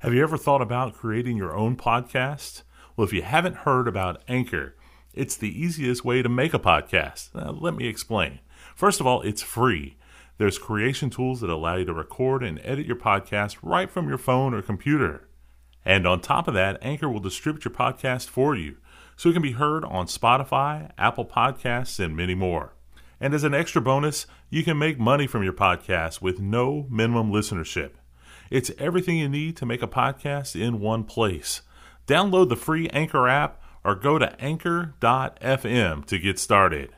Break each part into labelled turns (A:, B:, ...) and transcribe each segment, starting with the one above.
A: Have you ever thought about creating your own podcast? Well, if you haven't heard about Anchor, it's the easiest way to make a podcast. Now, let me explain. First of all, it's free. There's creation tools that allow you to record and edit your podcast right from your phone or computer. And on top of that, Anchor will distribute your podcast for you so it can be heard on Spotify, Apple Podcasts, and many more. And as an extra bonus, you can make money from your podcast with no minimum listenership. It's everything you need to make a podcast in one place. Download the free Anchor app or go to anchor.fm to get started.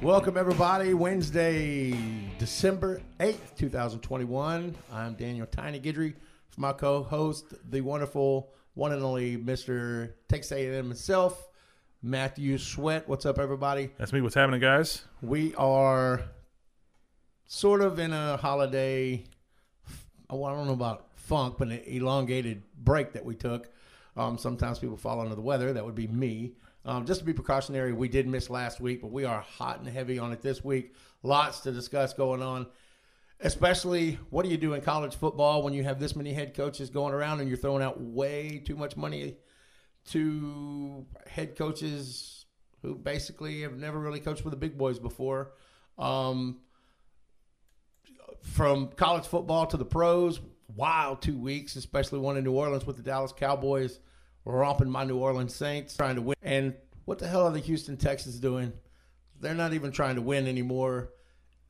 B: Welcome, everybody. Wednesday, December 8th, 2021. I'm Daniel Tiny Guidry for my co host, the wonderful one and only Mr. Texas A&M himself, Matthew Sweatt. What's up, everybody?
A: That's me. What's happening, guys?
B: We are sort of in a holiday, well, I don't know about funk, but an elongated break that we took. Um, sometimes people fall under the weather. That would be me. Um, just to be precautionary, we did miss last week, but we are hot and heavy on it this week. Lots to discuss going on, especially what do you do in college football when you have this many head coaches going around and you're throwing out way too much money to head coaches who basically have never really coached with the big boys before. Um, from college football to the pros, wild two weeks, especially one in New Orleans with the Dallas Cowboys romping my New Orleans Saints, trying to win. And what the hell are the Houston Texans doing? They're not even trying to win anymore.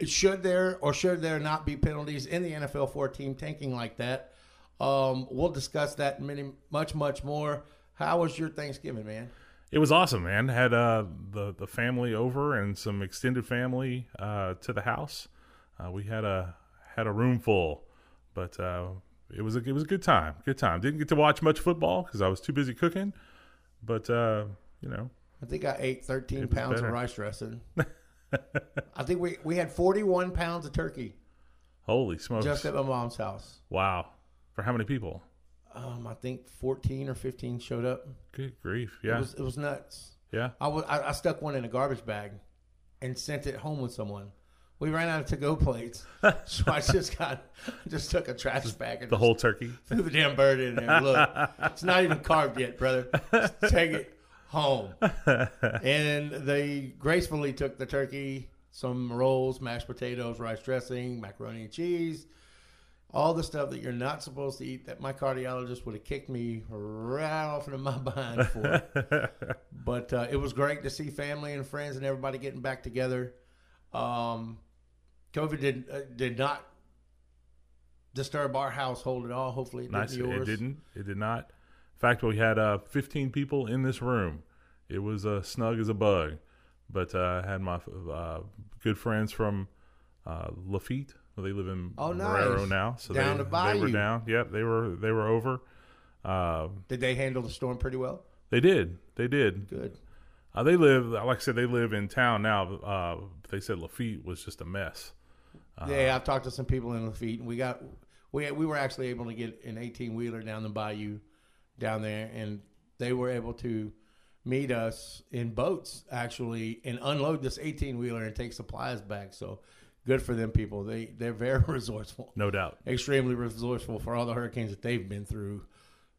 B: Should there or should there not be penalties in the NFL for a team tanking like that? Um, we'll discuss that many, much, much more. How was your Thanksgiving, man?
A: It was awesome, man. Had uh, the the family over and some extended family uh, to the house. Uh, we had a had a room full, but uh, it was a it was a good time. Good time. Didn't get to watch much football because I was too busy cooking, but uh, you know.
B: I think I ate 13 pounds
A: better.
B: of rice dressing. I think we, we had 41 pounds of turkey
A: Holy smokes!
B: just at my mom's house.
A: wow. For how many people?
B: Um, I think 14 or 15 showed up.
A: Good grief!
B: It
A: Yeah,
B: was it was nuts.
A: yeah.
B: I I, I stuck one in a garbage bag and sent it home with someone. We ran out of to go plates, so I just got just took a trash bag and
A: The whole turkey.
B: threw the damn bird in there. Look, it's not even carved yet, brother. Just take it home. And they gracefully took the turkey, some rolls, mashed potatoes, rice dressing, macaroni and cheese, all the stuff that you're not supposed to eat that my cardiologist would have kicked me right off into my behind for. but uh, it was great to see family and friends and everybody getting back together. Um, COVID did uh, did not disturb our household at all. Hopefully, it
A: Nice.
B: didn't yours.
A: It didn't. It did not. In fact, we had uh, 15 people in this room. It was uh, snug as a bug. But uh, I had my uh, good friends from uh, Lafitte. They live in
B: Oh,
A: Marrero
B: nice.
A: now, so
B: Down
A: they,
B: to
A: they were down. Yep, they were they were over. Uh,
B: Did they handle the storm pretty well?
A: they did. They did.
B: Good.
A: Uh, they live, like I said, they live in town now. Uh, they said Lafitte was just a mess. Uh,
B: yeah, I've talked to some people in Lafitte, and we got we we were actually able to get an eighteen wheeler down the bayou down there, and they were able to meet us in boats actually and unload this eighteen wheeler and take supplies back. So good for them people. They they're very resourceful,
A: No doubt.
B: extremely resourceful for all the hurricanes that they've been through.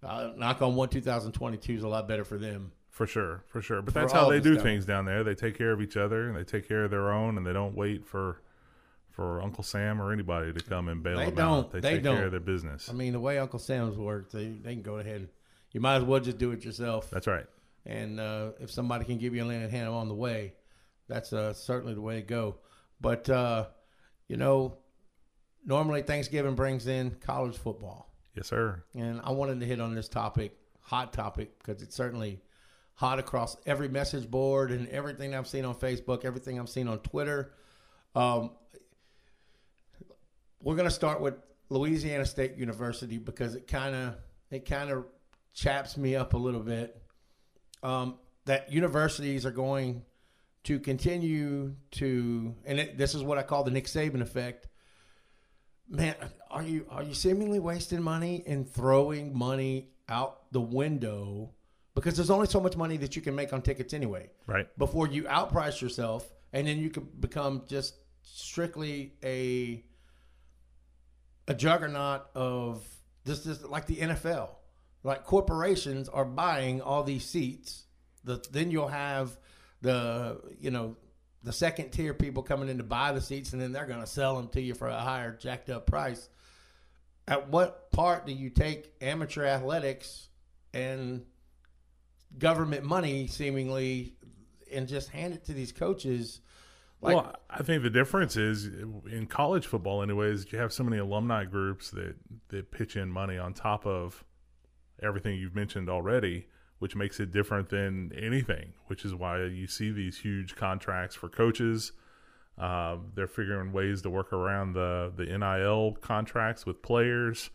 B: Uh, knock on one, 2022 is a lot better for them.
A: For sure, for sure. But
B: For
A: that's how they do
B: down
A: things down there. They take care of each other and they take care of their own, and they don't wait for for Uncle Sam or anybody to come and bail
B: They
A: them
B: don't.
A: out. They,
B: They
A: take
B: don't.
A: care of their business.
B: I mean, the way Uncle Sam's worked, they, they can go ahead. You might as well just do it yourself.
A: that's right.
B: And uh, if somebody can give you a lend hand on the way, that's uh, certainly the way to go. But, uh, you know, normally Thanksgiving brings in college football.
A: Yes, sir.
B: And I wanted to hit on this topic, hot topic, because it's certainly hot across every message board and everything I've seen on Facebook, everything I've seen on Twitter. Um, we're going to start with Louisiana State University because it kind of it kind of chaps me up a little bit. Um, that universities are going to continue to, and it, this is what I call the Nick Saban effect. Man, are you are you seemingly wasting money and throwing money out the window because there's only so much money that you can make on tickets anyway.
A: Right.
B: Before you outprice yourself, and then you could become just strictly a a juggernaut of this, this like the NFL. Like corporations are buying all these seats. The, then you'll have the you know the second tier people coming in to buy the seats, and then they're going to sell them to you for a higher jacked up price. At what part do you take amateur athletics and government money, seemingly, and just hand it to these coaches?
A: Like, well, I think the difference is in college football, anyways. You have so many alumni groups that that pitch in money on top of everything you've mentioned already, which makes it different than anything. Which is why you see these huge contracts for coaches. Uh, they're figuring ways to work around the the NIL contracts with players.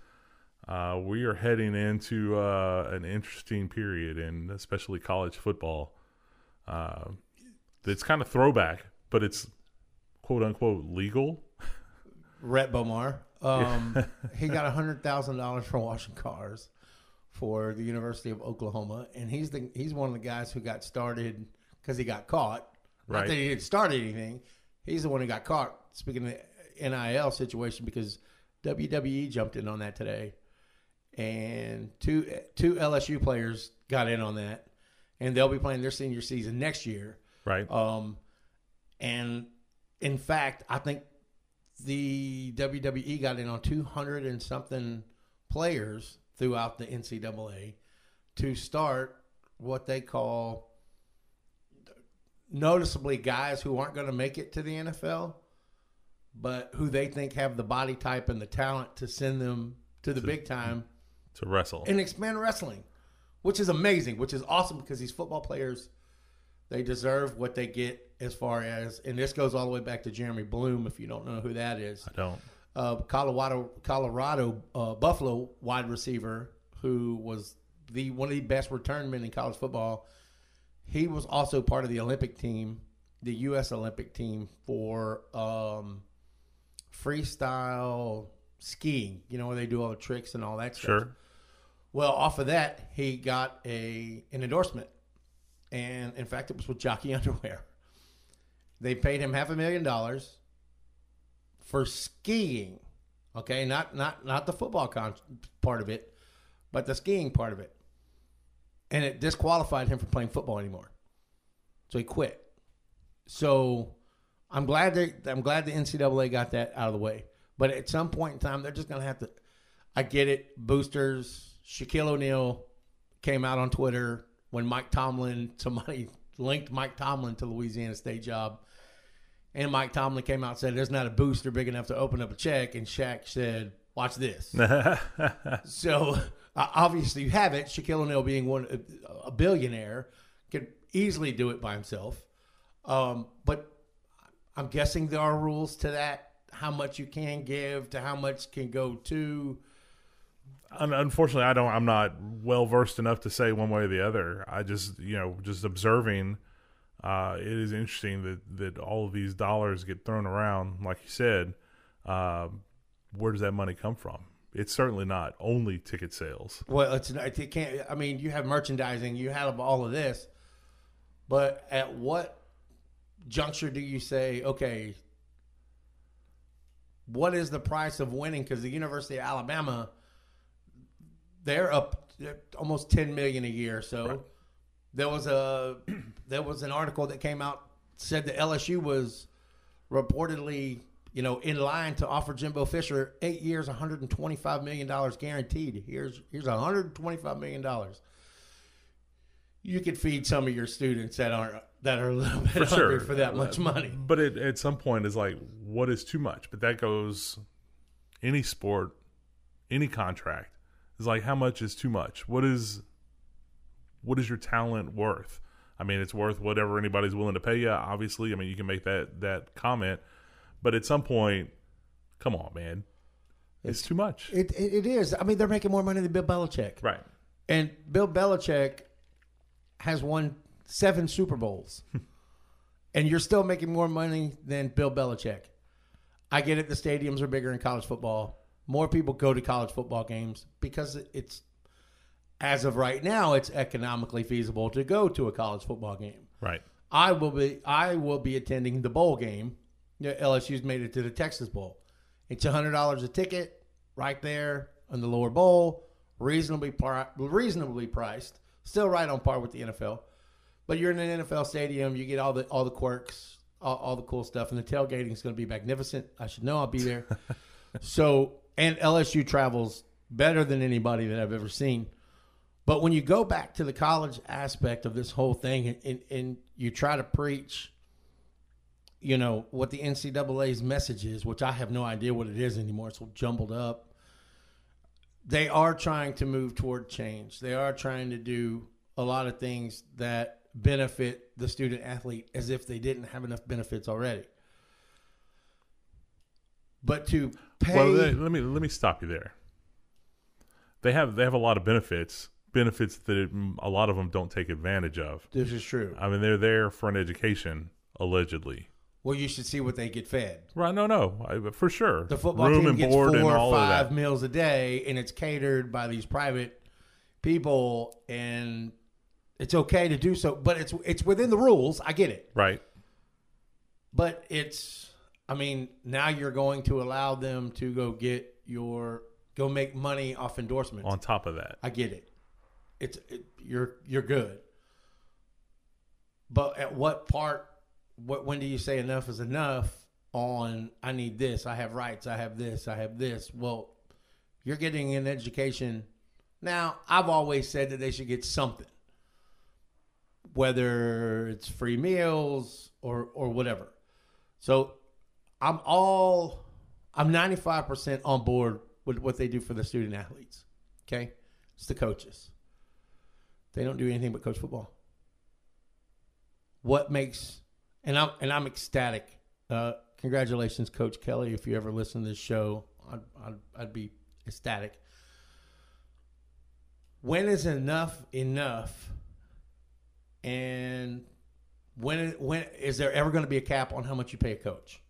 A: Uh, we are heading into uh, an interesting period, and especially college football. Uh, it's kind of throwback but it's quote unquote legal.
B: Rhett Bomar. Um, he got hundred thousand dollars for washing cars for the University of Oklahoma, and he's the he's one of the guys who got started because he got caught. Right. Not that he didn't start anything. He's the one who got caught. Speaking of the NIL situation, because WWE jumped in on that today, and two two LSU players got in on that, and they'll be playing their senior season next year.
A: Right.
B: Um, and in fact, I think the WWE got in on 200 and something players throughout the NCAA to start what they call noticeably guys who aren't going to make it to the NFL, but who they think have the body type and the talent to send them to the to, big time
A: to wrestle
B: and expand wrestling, which is amazing, which is awesome because these football players they deserve what they get as far as, and this goes all the way back to Jeremy Bloom. If you don't know who that is,
A: I don't.
B: Uh, Colorado, Colorado uh, Buffalo wide receiver who was the one of the best return men in college football. He was also part of the Olympic team, the U.S. Olympic team for um, freestyle skiing. You know where they do all the tricks and all that stuff.
A: Sure.
B: Well, off of that, he got a an endorsement and in fact, it was with Jockey Underwear. They paid him half a million dollars for skiing. Okay, not not not the football con- part of it, but the skiing part of it, and it disqualified him from playing football anymore. So he quit. So I'm glad that I'm glad the NCAA got that out of the way. But at some point in time, they're just going to have to. I get it. Boosters. Shaquille O'Neal came out on Twitter when Mike Tomlin, somebody linked Mike Tomlin to Louisiana State job. And Mike Tomlin came out and said, There's not a booster big enough to open up a check. And Shaq said, Watch this. so uh, obviously, you have it. Shaquille O'Neal being one a billionaire could easily do it by himself. Um, but I'm guessing there are rules to that. How much you can give to how much can go to
A: unfortunately, I don't. I'm not well versed enough to say one way or the other. I just, you know, just observing. Uh, it is interesting that that all of these dollars get thrown around, like you said. Uh, where does that money come from? It's certainly not only ticket sales.
B: Well, it's it can't. I mean, you have merchandising, you have all of this, but at what juncture do you say, okay, what is the price of winning? Because the University of Alabama they're up almost 10 million a year. So right. There was a there was an article that came out said that LSU was reportedly you know in line to offer Jimbo Fisher eight years, 125 million dollars guaranteed. Here's here's 125 million dollars. You could feed some of your students that aren't that are a little bit for hungry sure. for that much money.
A: But it, at some point, is like, what is too much? But that goes any sport, any contract is like how much is too much? What is what is your talent worth? I mean, it's worth whatever anybody's willing to pay you. Obviously, I mean, you can make that that comment, but at some point, come on, man, it's, it's too much.
B: It, it, it is. I mean, they're making more money than Bill Belichick,
A: right?
B: And Bill Belichick has won seven Super Bowls, and you're still making more money than Bill Belichick. I get it. The stadiums are bigger in college football more people go to college football games because it's as of right now, it's economically feasible to go to a college football game.
A: Right.
B: I will be I will be attending the bowl game. LSU's made it to the Texas Bowl. It's hundred dollars a ticket, right there in the lower bowl, reasonably pri- reasonably priced, still right on par with the NFL. But you're in an NFL stadium, you get all the all the quirks, all, all the cool stuff, and the tailgating is going to be magnificent. I should know I'll be there. so and LSU travels better than anybody that I've ever seen. But when you go back to the college aspect of this whole thing and, and, and you try to preach, you know, what the NCAA's message is, which I have no idea what it is anymore, it's all jumbled up. They are trying to move toward change. They are trying to do a lot of things that benefit the student athlete as if they didn't have enough benefits already. But to pay.
A: Well, let let me let me stop you there. They have they have a lot of benefits, benefits that it, a lot of them don't take advantage of.
B: this is true.
A: I mean, they're there for an education, allegedly.
B: Well, you should see what they get fed.
A: Right? No, no, I, for sure.
B: The football
A: room
B: team
A: and
B: gets
A: board
B: four or five meals a day, and it's catered by these private people, and it's okay to do so. But it's it's within the rules. I get it,
A: Right?
B: but it's. I mean, now you're going to allow them to go get your go make money off endorsements.
A: On top of that,
B: I get it. It's it, you're you're good. But at what part what when do you say enough is enough on I need this, I have rights, I have this, I have this. Well, you're getting an education. Now, I've always said that they should get something. Whether it's free meals or or whatever. So, I'm all I'm 95% on board with what they do for the student athletes. Okay? It's the coaches. They don't do anything but coach football. What makes and I'm and I'm ecstatic. Uh, congratulations, Coach Kelly. If you ever listen to this show, I'd, I'd, I'd be ecstatic. When is enough enough? And when when is there ever going to be a cap on how much you pay a coach?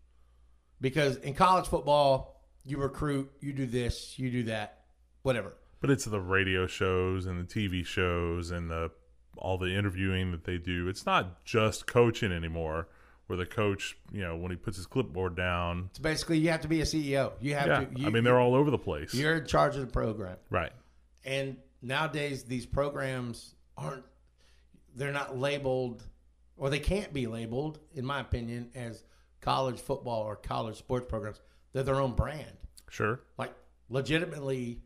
B: Because in college football, you recruit, you do this, you do that, whatever.
A: But it's the radio shows and the TV shows and the all the interviewing that they do. It's not just coaching anymore. Where the coach, you know, when he puts his clipboard down,
B: it's basically, you have to be a CEO. You have
A: yeah,
B: to. You,
A: I mean, they're all over the place.
B: You're in charge of the program,
A: Right.
B: and nowadays these programs aren't. They're not labeled, or they can't be labeled, in my opinion, as college football or college sports programs. They're their own brand.
A: Sure.
B: Like legitimately,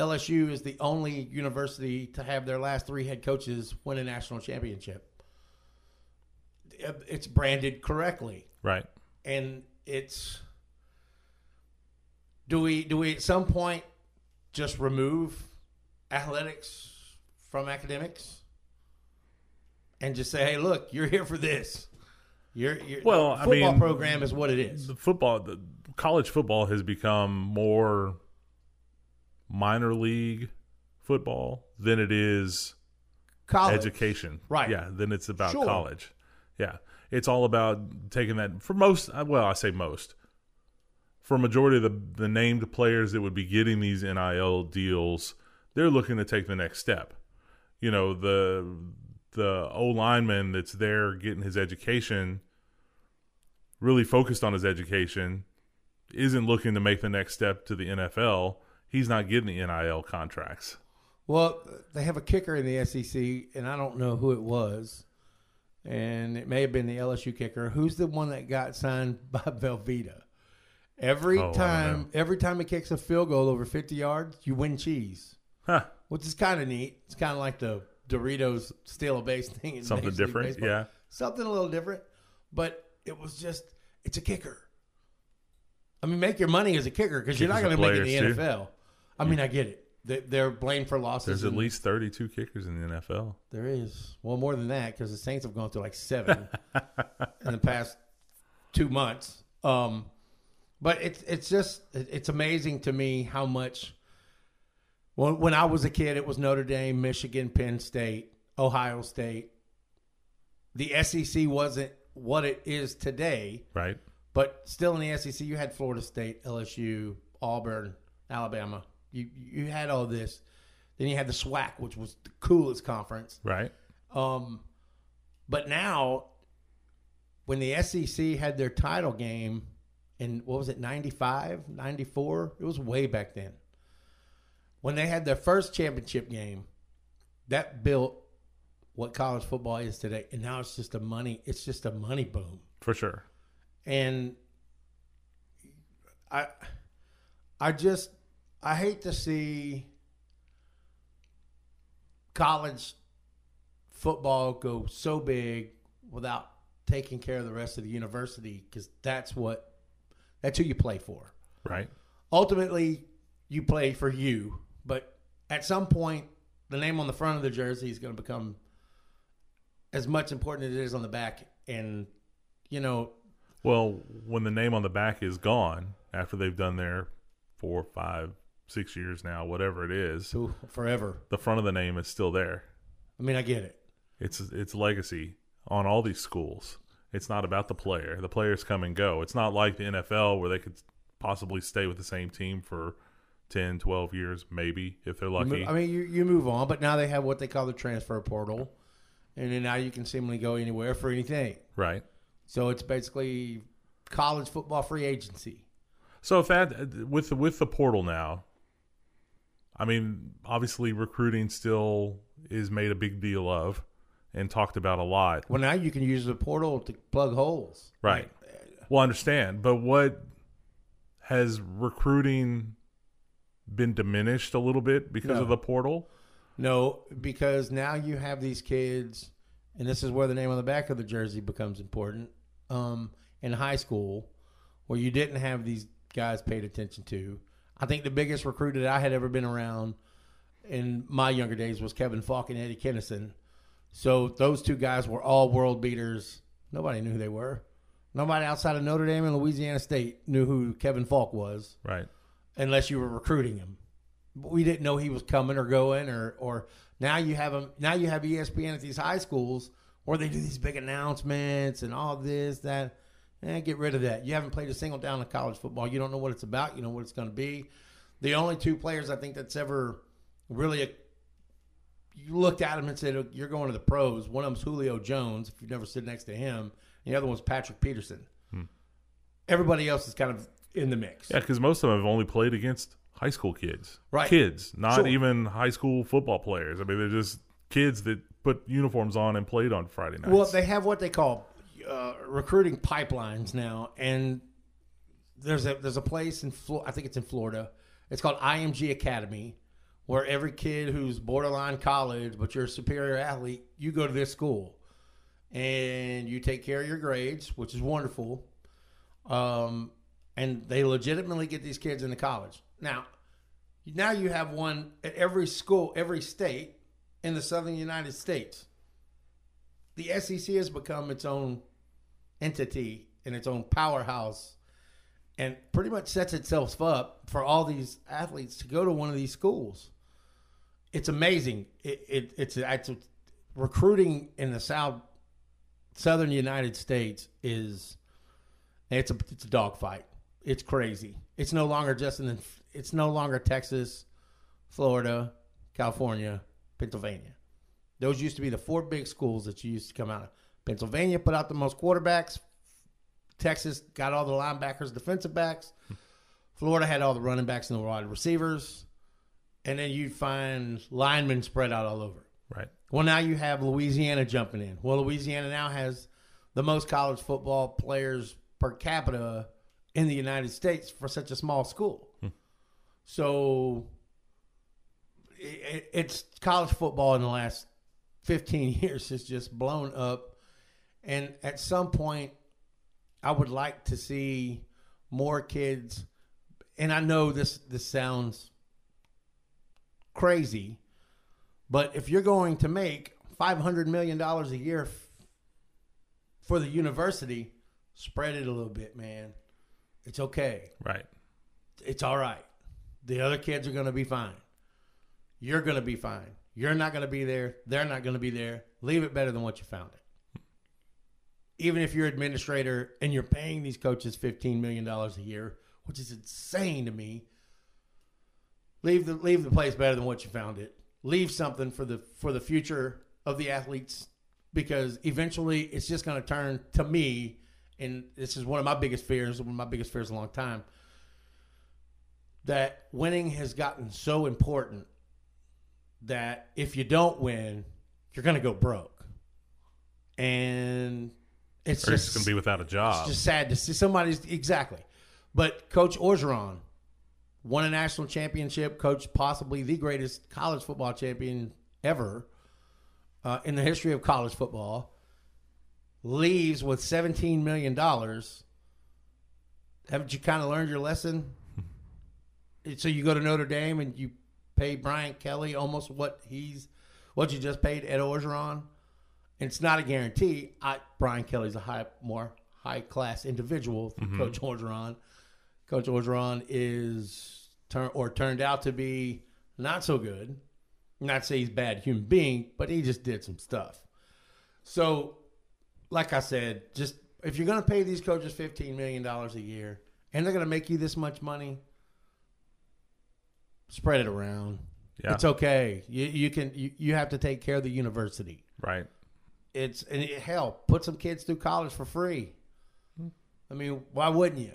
B: LSU is the only university to have their last three head coaches win a national championship. It's branded correctly
A: Right.
B: and it's do we do we at some point just remove athletics from academics and just say hey look you're here for this your, your
A: Well, I
B: football
A: mean,
B: program is what it is
A: The football, the college football has become more minor league football than it is
B: college
A: education.
B: Right.
A: Yeah. Then it's about
B: Sure.
A: college. Yeah. It's all about taking that for most. uh, Well, I say most. For majority of the the named players that would be getting these NIL deals, they're looking to take the next step. You know the the O lineman that's there getting his education, really focused on his education, isn't looking to make the next step to the NFL. He's not getting the NIL contracts.
B: well they have a kicker in the SEC and I don't know who it was and it may have been the LSU kicker who's the one that got signed by Velveeta every
A: Oh,
B: time every time he kicks a field goal over 50 yards you win cheese
A: Huh.
B: which is kind of neat. It's kind of like the Doritos steal a base thing. In
A: Something different.
B: Baseball.
A: Yeah.
B: something a little different. But it was just, it's a kicker. I mean, make your money as a kicker because you're not going to make it in the
A: players,
B: NFL. I mean, I get it. They- They're blamed for losses.
A: There's at
B: and
A: least 32 kickers in the NFL.
B: there is well more than that because the Saints have gone through like seven in the past two months. Um, but it's it's just it- it's amazing to me how much. When when I was a kid, it was Notre Dame, Michigan, Penn State, Ohio State. The SEC wasn't what it is today,
A: Right.
B: but still in the SEC, you had Florida State, LSU, Auburn, Alabama. You you had all this. Then you had the SWAC, which was the coolest conference.
A: Right.
B: Um, but now, when the SEC had their title game in, what was it, 95, 94? It was way back then. When they had their first championship game, that built what college football is today. And now it's just a money, it's just a money boom.
A: For sure.
B: And I, I just, I hate to see college football go so big without taking care of the rest of the university because that's what that's who you play for.
A: Right.
B: Ultimately, you play for you, but at some point, the name on the front of the jersey is going to become as much important as it is on the back. And you know,
A: Well, when the name on the back is gone after they've done their four, five, six years now, whatever it is,
B: so forever.
A: the front of the name is still there.
B: I mean, I get it.
A: It's it's legacy on all these schools. It's not about the player. The players come and go. It's not like the NFL where they could possibly stay with the same team for 10, 12 years, maybe if they're lucky.
B: I mean, you, you move on, but now they have what they call the transfer portal, and then now you can seemingly go anywhere for anything.
A: right.
B: So it's basically college football free agency.
A: So if that with with the portal now, I mean, obviously recruiting still is made a big deal of and talked about a lot.
B: Well, now you can use the portal to plug holes.
A: Right. Well, I understand, but what has recruiting been diminished a little bit because
B: No.
A: of the portal?
B: No, because now you have these kids, and this is where the name on the back of the jersey becomes important. Um, in high school, where you didn't have these guys paid attention to. I think the biggest recruit that I had ever been around in my younger days was Kevin Faulk and Eddie Kennison. So those two guys were all world beaters. Nobody knew who they were. Nobody outside of Notre Dame and Louisiana State knew who Kevin Faulk was
A: Right.
B: unless you were recruiting him. But we didn't know he was coming or going or or now you have him now you have ESPN at these high schools where they do these big announcements and all this that eh, get rid of that. You haven't played a single down of college football. You don't know what it's about. You know what it's going to be. The only two players I think that's ever really a, you looked at him and said you're going to the pros. One of them's Julio Jones. If you've never stood next to him, and the other one's Patrick Peterson. Everybody else is kind of in the mix.
A: Yeah, because most of them have only played against high school kids.
B: Right.
A: Kids, not
B: Sure.
A: even high school football players. I mean, they're just kids that put uniforms on and played on Friday nights.
B: Well, they have what they call uh, recruiting pipelines now, and there's a there's a place in Flo- I think it's in Florida. It's called IMG Academy, where every kid who's borderline college, but you're a superior athlete, you go to this school, and you take care of your grades, which is wonderful. Um, and they legitimately get these kids into college. Now, now you have one at every school, every state in the southern United States the SEC has become its own entity and its own powerhouse and pretty much sets itself up for all these athletes to go to one of these schools. It's amazing. It, it, it's, it's recruiting in the south southern United States is it's a it's a dogfight. It's crazy. It's no longer just in it's no longer Texas, Florida, California, Pennsylvania. Those used to be the four big schools that you used to come out of. Pennsylvania put out the most quarterbacks. Texas got all the linebackers, defensive backs. Florida had all the running backs and the wide receivers. And then you'd find linemen spread out all over.
A: right.
B: Well, now you have Louisiana jumping in. Well, Louisiana now has the most college football players per capita in the United States for such a small school. Hmm. So it, it's college football in the last 15 years has just blown up. And at some point, I would like to see more kids. And I know this this sounds crazy, but if you're going to make $500 million a year f- for the university, spread it a little bit, man. It's okay.
A: Right.
B: It's all right. The other kids are going to be fine. You're going to be fine. You're not going to be there. They're not going to be there. Leave it better than what you found it. Even if you're an administrator and you're paying these coaches $15 million a year, which is insane to me, leave the leave the place better than what you found it. leave something for the for the future of the athletes because eventually it's just going to turn to me and this is one of my biggest fears one of my biggest fears in a long time that winning has gotten so important that if you don't win you're going to go broke and it's
A: Or
B: just
A: going to be without a job.
B: it's just sad to see somebody's exactly. But Coach Orgeron won a national championship, coached possibly the greatest college football champion ever uh, in the history of college football. Leaves with seventeen million dollars. Haven't you kind of learned your lesson? so you go to Notre Dame and you pay Brian Kelly almost what he's what you just paid Ed Orgeron. It's not a guarantee. I, Brian Kelly's a high, more high class individual than Coach Orgeron. Coach Orgeron is turn or turned out to be not so good. Not to say he's a bad human being, but he just did some stuff. So, like I said, just if you're going to pay these coaches fifteen million dollars a year and they're going to make you this much money, spread it around.
A: yeah,
B: It's okay. You, you can you, you have to take care of the university
A: right.
B: It's and it, hell put some kids through college for free. I mean why wouldn't you?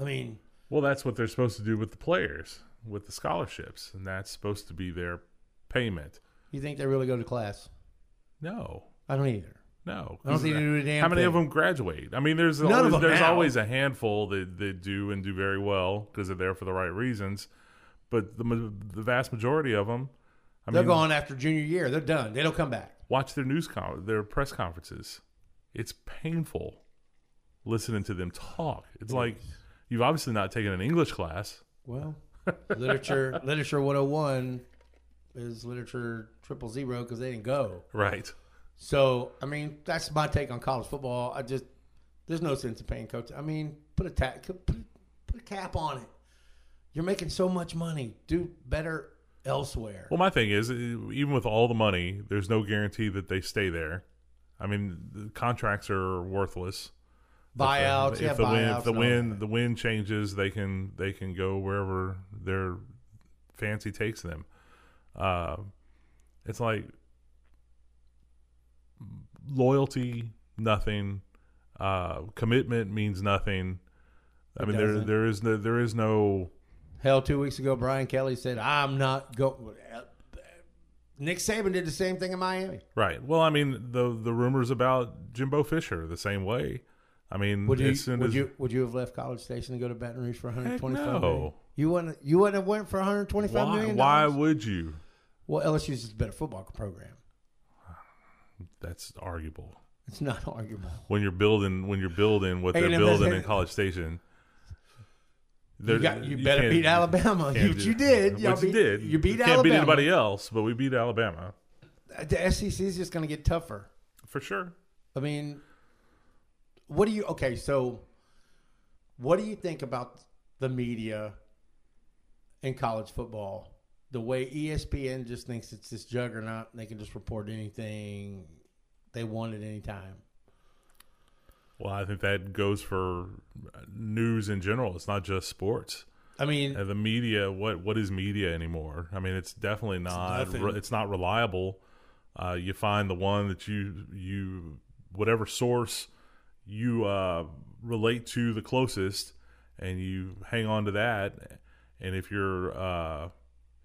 B: I mean
A: Well, that's what they're supposed to do with the players, with the scholarships, and that's supposed to be their payment.
B: you think they really go to class?
A: No,
B: i don't either.
A: No.
B: i don't think they do a damn
A: How many of them graduate? I mean, there's
B: None of
A: always,
B: them
A: there's
B: now.
A: always a handful that, that do and do very well because they're there for the right reasons, but the the vast majority of them, I mean,
B: they're
A: mean,
B: gone after junior year. They're done. They don't come back
A: watch their news con- their press conferences. It's painful listening to them talk. It's like you've obviously not taken an English class.
B: well literature literature 101 is literature triple zero because they didn't go
A: Right.
B: so i mean that's my take on college football i just there's no sense in paying coach i mean put a ta- put, put a cap on it you're making so much money do better elsewhere
A: Well, my thing is, even with all the money, there's no guarantee that they stay there. I mean, the contracts are worthless.
B: buyouts,
A: if
B: yeah,
A: the wind, if the wind, the wind changes, they can they can go wherever their fancy takes them. Uh, it's like loyalty, nothing. Uh, commitment means nothing. I
B: It
A: mean, there
B: doesn't.
A: there is no, there is no
B: Hell, two weeks ago, Brian Kelly said, "I'm not going." Nick Saban did the same thing in Miami.
A: Right. Well, I mean, the the rumors about Jimbo Fisher the same way. I mean,
B: Would you
A: as soon
B: would
A: as
B: you would you have left College Station to go to Baton Rouge for 125
A: no.
B: million? You wouldn't you wouldn't have went for 125
A: why,
B: million
A: why would you?
B: Well, LSU's just a better football program.
A: That's arguable.
B: It's not arguable.
A: When you're building, when you're building what they're building in College Station,
B: You, got, you, better beat Alabama.
A: can't
B: You, you did.
A: Which you
B: beat,
A: did.
B: You beat
A: can't
B: Alabama.
A: beat anybody else, but we beat Alabama uh,
B: The SEC is just going to get tougher.
A: for sure.
B: I mean, what do you okay? So, what do you think about the media in college football? The way ESPN just thinks it's this juggernaut, and they can just report anything they want at any time.
A: Well, I think that goes for news in general. It's not just sports.
B: I mean,
A: Uh, the media, what what is media anymore? I mean, it's definitely not.
B: nothing.
A: It's, not reliable. Uh, you find the one that you you whatever source you uh, relate to the closest, and you hang on to that. And if you're uh,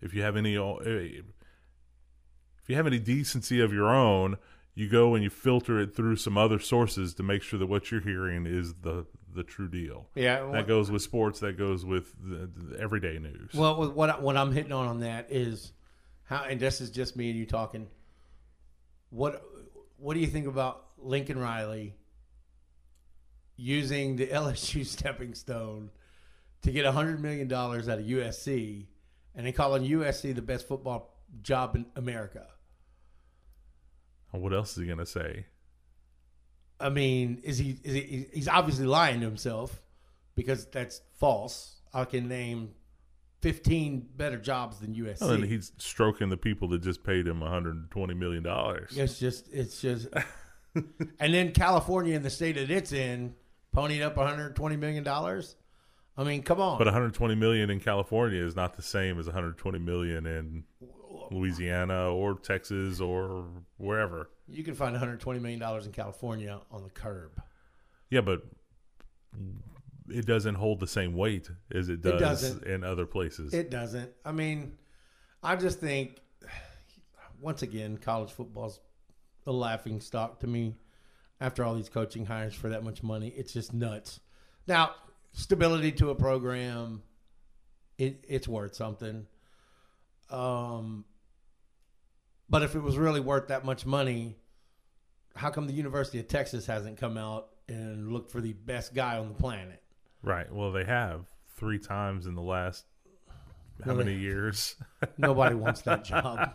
A: if you have any if you have any decency of your own, you go and you filter it through some other sources to make sure that what you're hearing is the the true deal.
B: yeah.
A: That goes with sports. That goes with the, the everyday news.
B: Well, what I- what I'm hitting on on that is how, and this is just me and you talking. What what do you think about Lincoln Riley using the LSU stepping stone to get hundred million dollars out of USC, and then calling USC the best football job in America?
A: What else is he gonna say?
B: I mean, is he, is he he's obviously lying to himself because that's false. I can name fifteen better jobs than USC.
A: Well, and he's stroking the people that just paid him 120 million dollars.
B: It's just, it's just, and then California and the state that it's in ponied up 120 million dollars. I mean, come on.
A: But 120 million in California is not the same as 120 million in Louisiana or Texas or wherever.
B: You can find 120 million dollars in California on the curb.
A: Yeah, but it doesn't hold the same weight as it does
B: doesn't.
A: in other places.
B: It doesn't. I mean, I just think once again, college football's a laughing stock to me. After all these coaching hires for that much money, it's just nuts. Now, stability to a program, it, it's worth something. Um, but if it was really worth that much money, how come the University of Texas hasn't come out and looked for the best guy on the planet?
A: right. Well, they have three times in the last how
B: Really?
A: many years?
B: Nobody wants that job.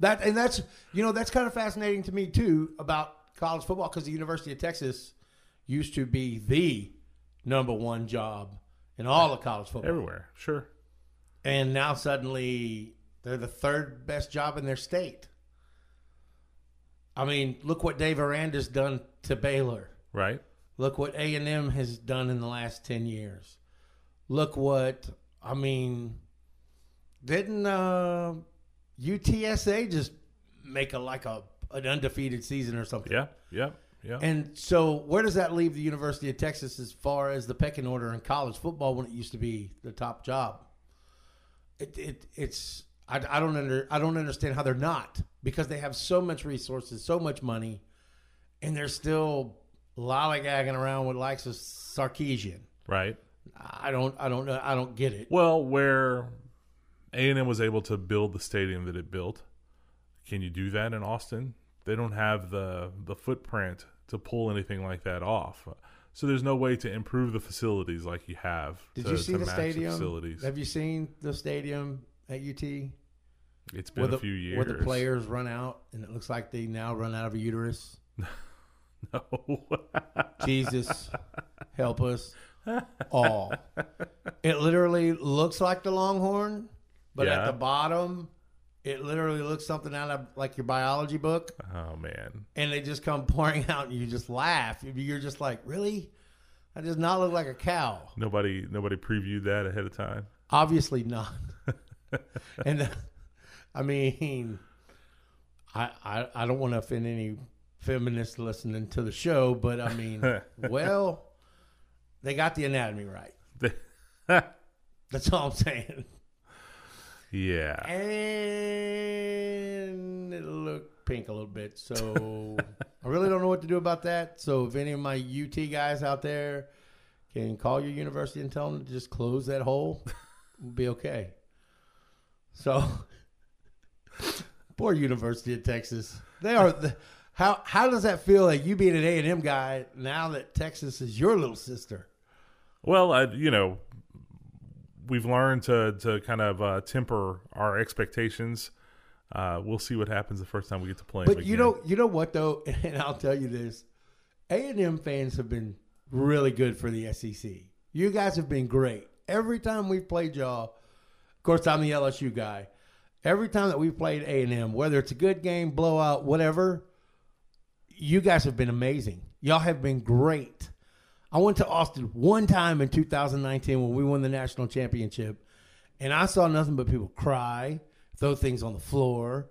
B: That and that's you know that's kind of fascinating to me too about college football because the University of Texas used to be the number one job in all of college football,
A: Everywhere. Sure.
B: and now suddenly they're the third best job in their state. I mean, look what Dave Aranda's done to Baylor.
A: Right.
B: Look what A and M has done in the last ten years. Look what I mean. Didn't uh, UTSA just make a like a an undefeated season or something?
A: Yeah. Yeah. Yeah.
B: And so, where does that leave the University of Texas as far as the pecking order in college football when it used to be the top job? It, it it's I, I don't under I don't understand how they're not because they have so much resources, so much money, and they're still lollygagging around with likes of Sarkisian.
A: right.
B: I don't I don't know I don't get it.
A: Well, where A and M was able to build the stadium that it built, can you do that in Austin? They don't have the the footprint to pull anything like that off. So there's no way to improve the facilities like you have.
B: Did
A: to,
B: you see the stadium?
A: facilities?
B: Have you seen the stadium at UT?
A: It's been
B: where
A: a
B: the,
A: few years.
B: Where the players run out, and it looks like they now run out of a uterus.
A: No.
B: Jesus, help us all. It literally looks like the Longhorn, but at the bottom, it literally looks something out of like your biology book,
A: oh man.
B: and they just come pouring out, and you just laugh. You're just like, really? That does not look like a cow.
A: Nobody nobody previewed that ahead of time.
B: Obviously not. and I mean, I, I I don't want to offend any feminists listening to the show, but I mean, well, they got the anatomy right. That's all I'm saying.
A: yeah.
B: And it looked pink a little bit, so I really don't know what to do about that. So if any of my UT guys out there can call your university and tell them to just close that hole, we'll be okay. So poor University of Texas. They are. The, how how does that feel? Like you being an A and M guy now that Texas is your little sister?
A: Well, I, you know, we've learned to to kind of uh, temper our expectations. Uh, we'll see what happens the first time we get to play.
B: But you know, you know what though, and I'll tell you this: A and M fans have been really good for the SEC. You guys have been great every time we've played y'all. Of course, I'm the LSU guy. Every time that we've played A and M, whether it's a good game, blowout, whatever, you guys have been amazing. Y'all have been great. I went to Austin one time in 2019 when we won the national championship, and I saw nothing but people cry, throw things on the floor,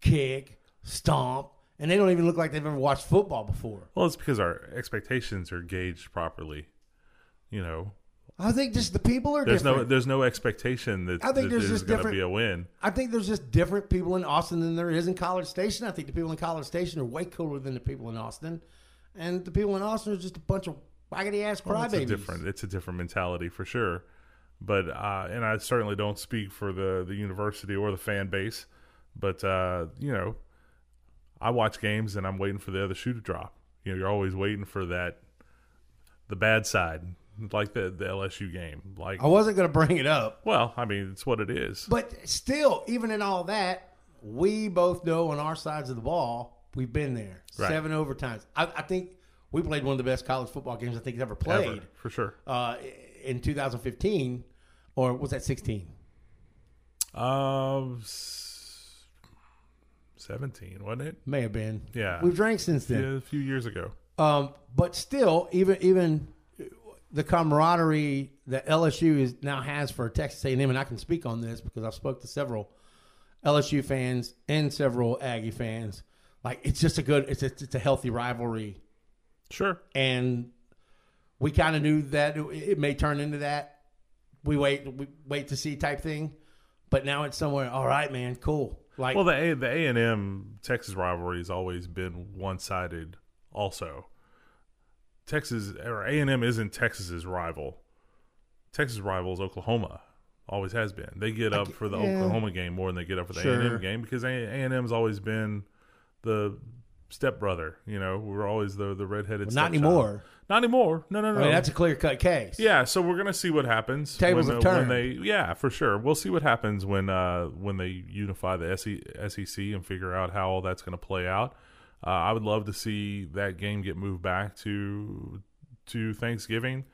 B: kick, stomp, and they don't even look like they've ever watched football before.
A: Well, it's because our expectations are gauged properly. You know,
B: I think just the people are
A: there's no
B: different.
A: there's no expectation that,
B: I think
A: that
B: there's
A: there's
B: just
A: going to
B: different-
A: be a win.
B: I think there's just different people in Austin than there is in College Station. I think the people in College Station are way cooler than the people in Austin, and the people in Austin are just a bunch of raggedy ass
A: Well, it's a different it's a different mentality for sure. But uh, and I certainly don't speak for the the university or the fan base. But uh, you know, I watch games and I'm waiting for the other shoe to drop. You know, you're always waiting for that the bad side, like the the LSU game. Like,
B: I wasn't going to bring it up,
A: well, I mean, it's what it is.
B: but still, even in all that, we both know on our sides of the ball, we've been there.
A: Right.
B: Seven overtimes. I, I think we played one of the best college football games I think ever played
A: Ever, for sure.
B: uh, in 2015, or was that 16?
A: Um, s- seventeen, wasn't it?
B: May have been.
A: Yeah.
B: We've drank since then.
A: Yeah, a few years ago.
B: Um, but still, even even the camaraderie that LSU is now has for Texas A&M, and I can speak on this because I've spoke to several LSU fans and several Aggie fans. Like it's just a good, it's a, it's a healthy rivalry,
A: Sure.
B: and we kind of knew that it, it may turn into that. We wait, we wait to see type thing, but now it's somewhere. All right, man, cool. Like,
A: Well, the A the A and M Texas rivalry has always been one sided. Also, Texas or A and M isn't Texas's rival. Texas rival is Oklahoma. Always has been. They get up for the
B: yeah.
A: Oklahoma game more than they get up for the A
B: Sure.
A: and M game because A and M's always been the stepbrother. You know, we're always the the redheaded.
B: not
A: stepchild.
B: anymore.
A: Not anymore. No, no, no.
B: I mean, that's a clear cut case.
A: Yeah, so we're gonna see what happens.
B: Tables
A: when,
B: have
A: uh, when
B: turned.
A: they, yeah, for sure. We'll see what happens when uh, when they unify the SE, SEC and figure out how all that's gonna play out. Uh, I would love to see that game get moved back to to Thanksgiving.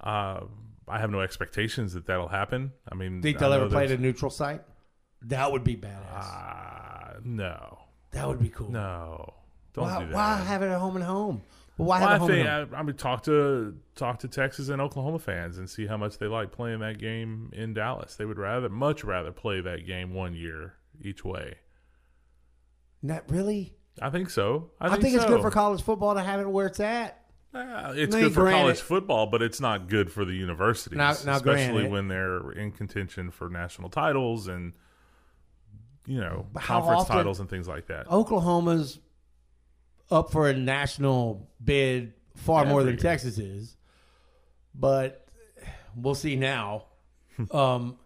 A: Uh, I have no expectations that that'll happen. I mean,
B: Think they'll ever play at a neutral site? That would be badass.
A: Uh, no,
B: that would be cool.
A: no, don't
B: why,
A: do that.
B: why have it at home and home? Why
A: Well,
B: have home
A: think? I, I would talk to talk to Texas and Oklahoma fans and see how much they like playing that game in Dallas. They would rather, much rather, play that game one year each way.
B: Not really.
A: I think so. I
B: I
A: think,
B: think, it's
A: so.
B: good for college football to have it where it's at.
A: Uh, it's good for college football, but it's not good for the universities,
B: Now- now
A: especially when they're in contention for national titles and you know conference titles and things like that.
B: Oklahoma's up for a national bid far more than. Texas is, but we'll see now. um,